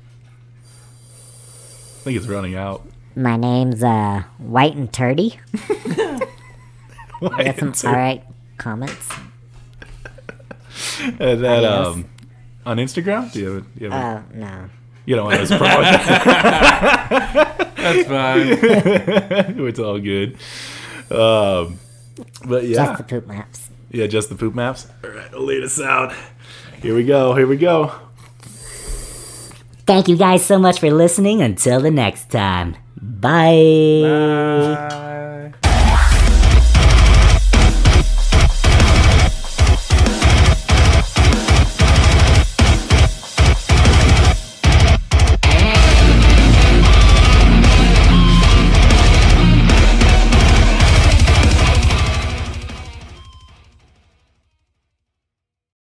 think it's running out. My name's uh White and Turdy. We got some alright comments. And then Adios. um, on Instagram, do you have? Do you, have Oh, no. you don't want us promote. That's fine. it's all good. Um, but yeah, Just the poop maps. yeah, just the poop maps. All right, I'll lead us out. Here we go. Here we go. Thank you guys so much for listening. Until the next time. Bye. Bye.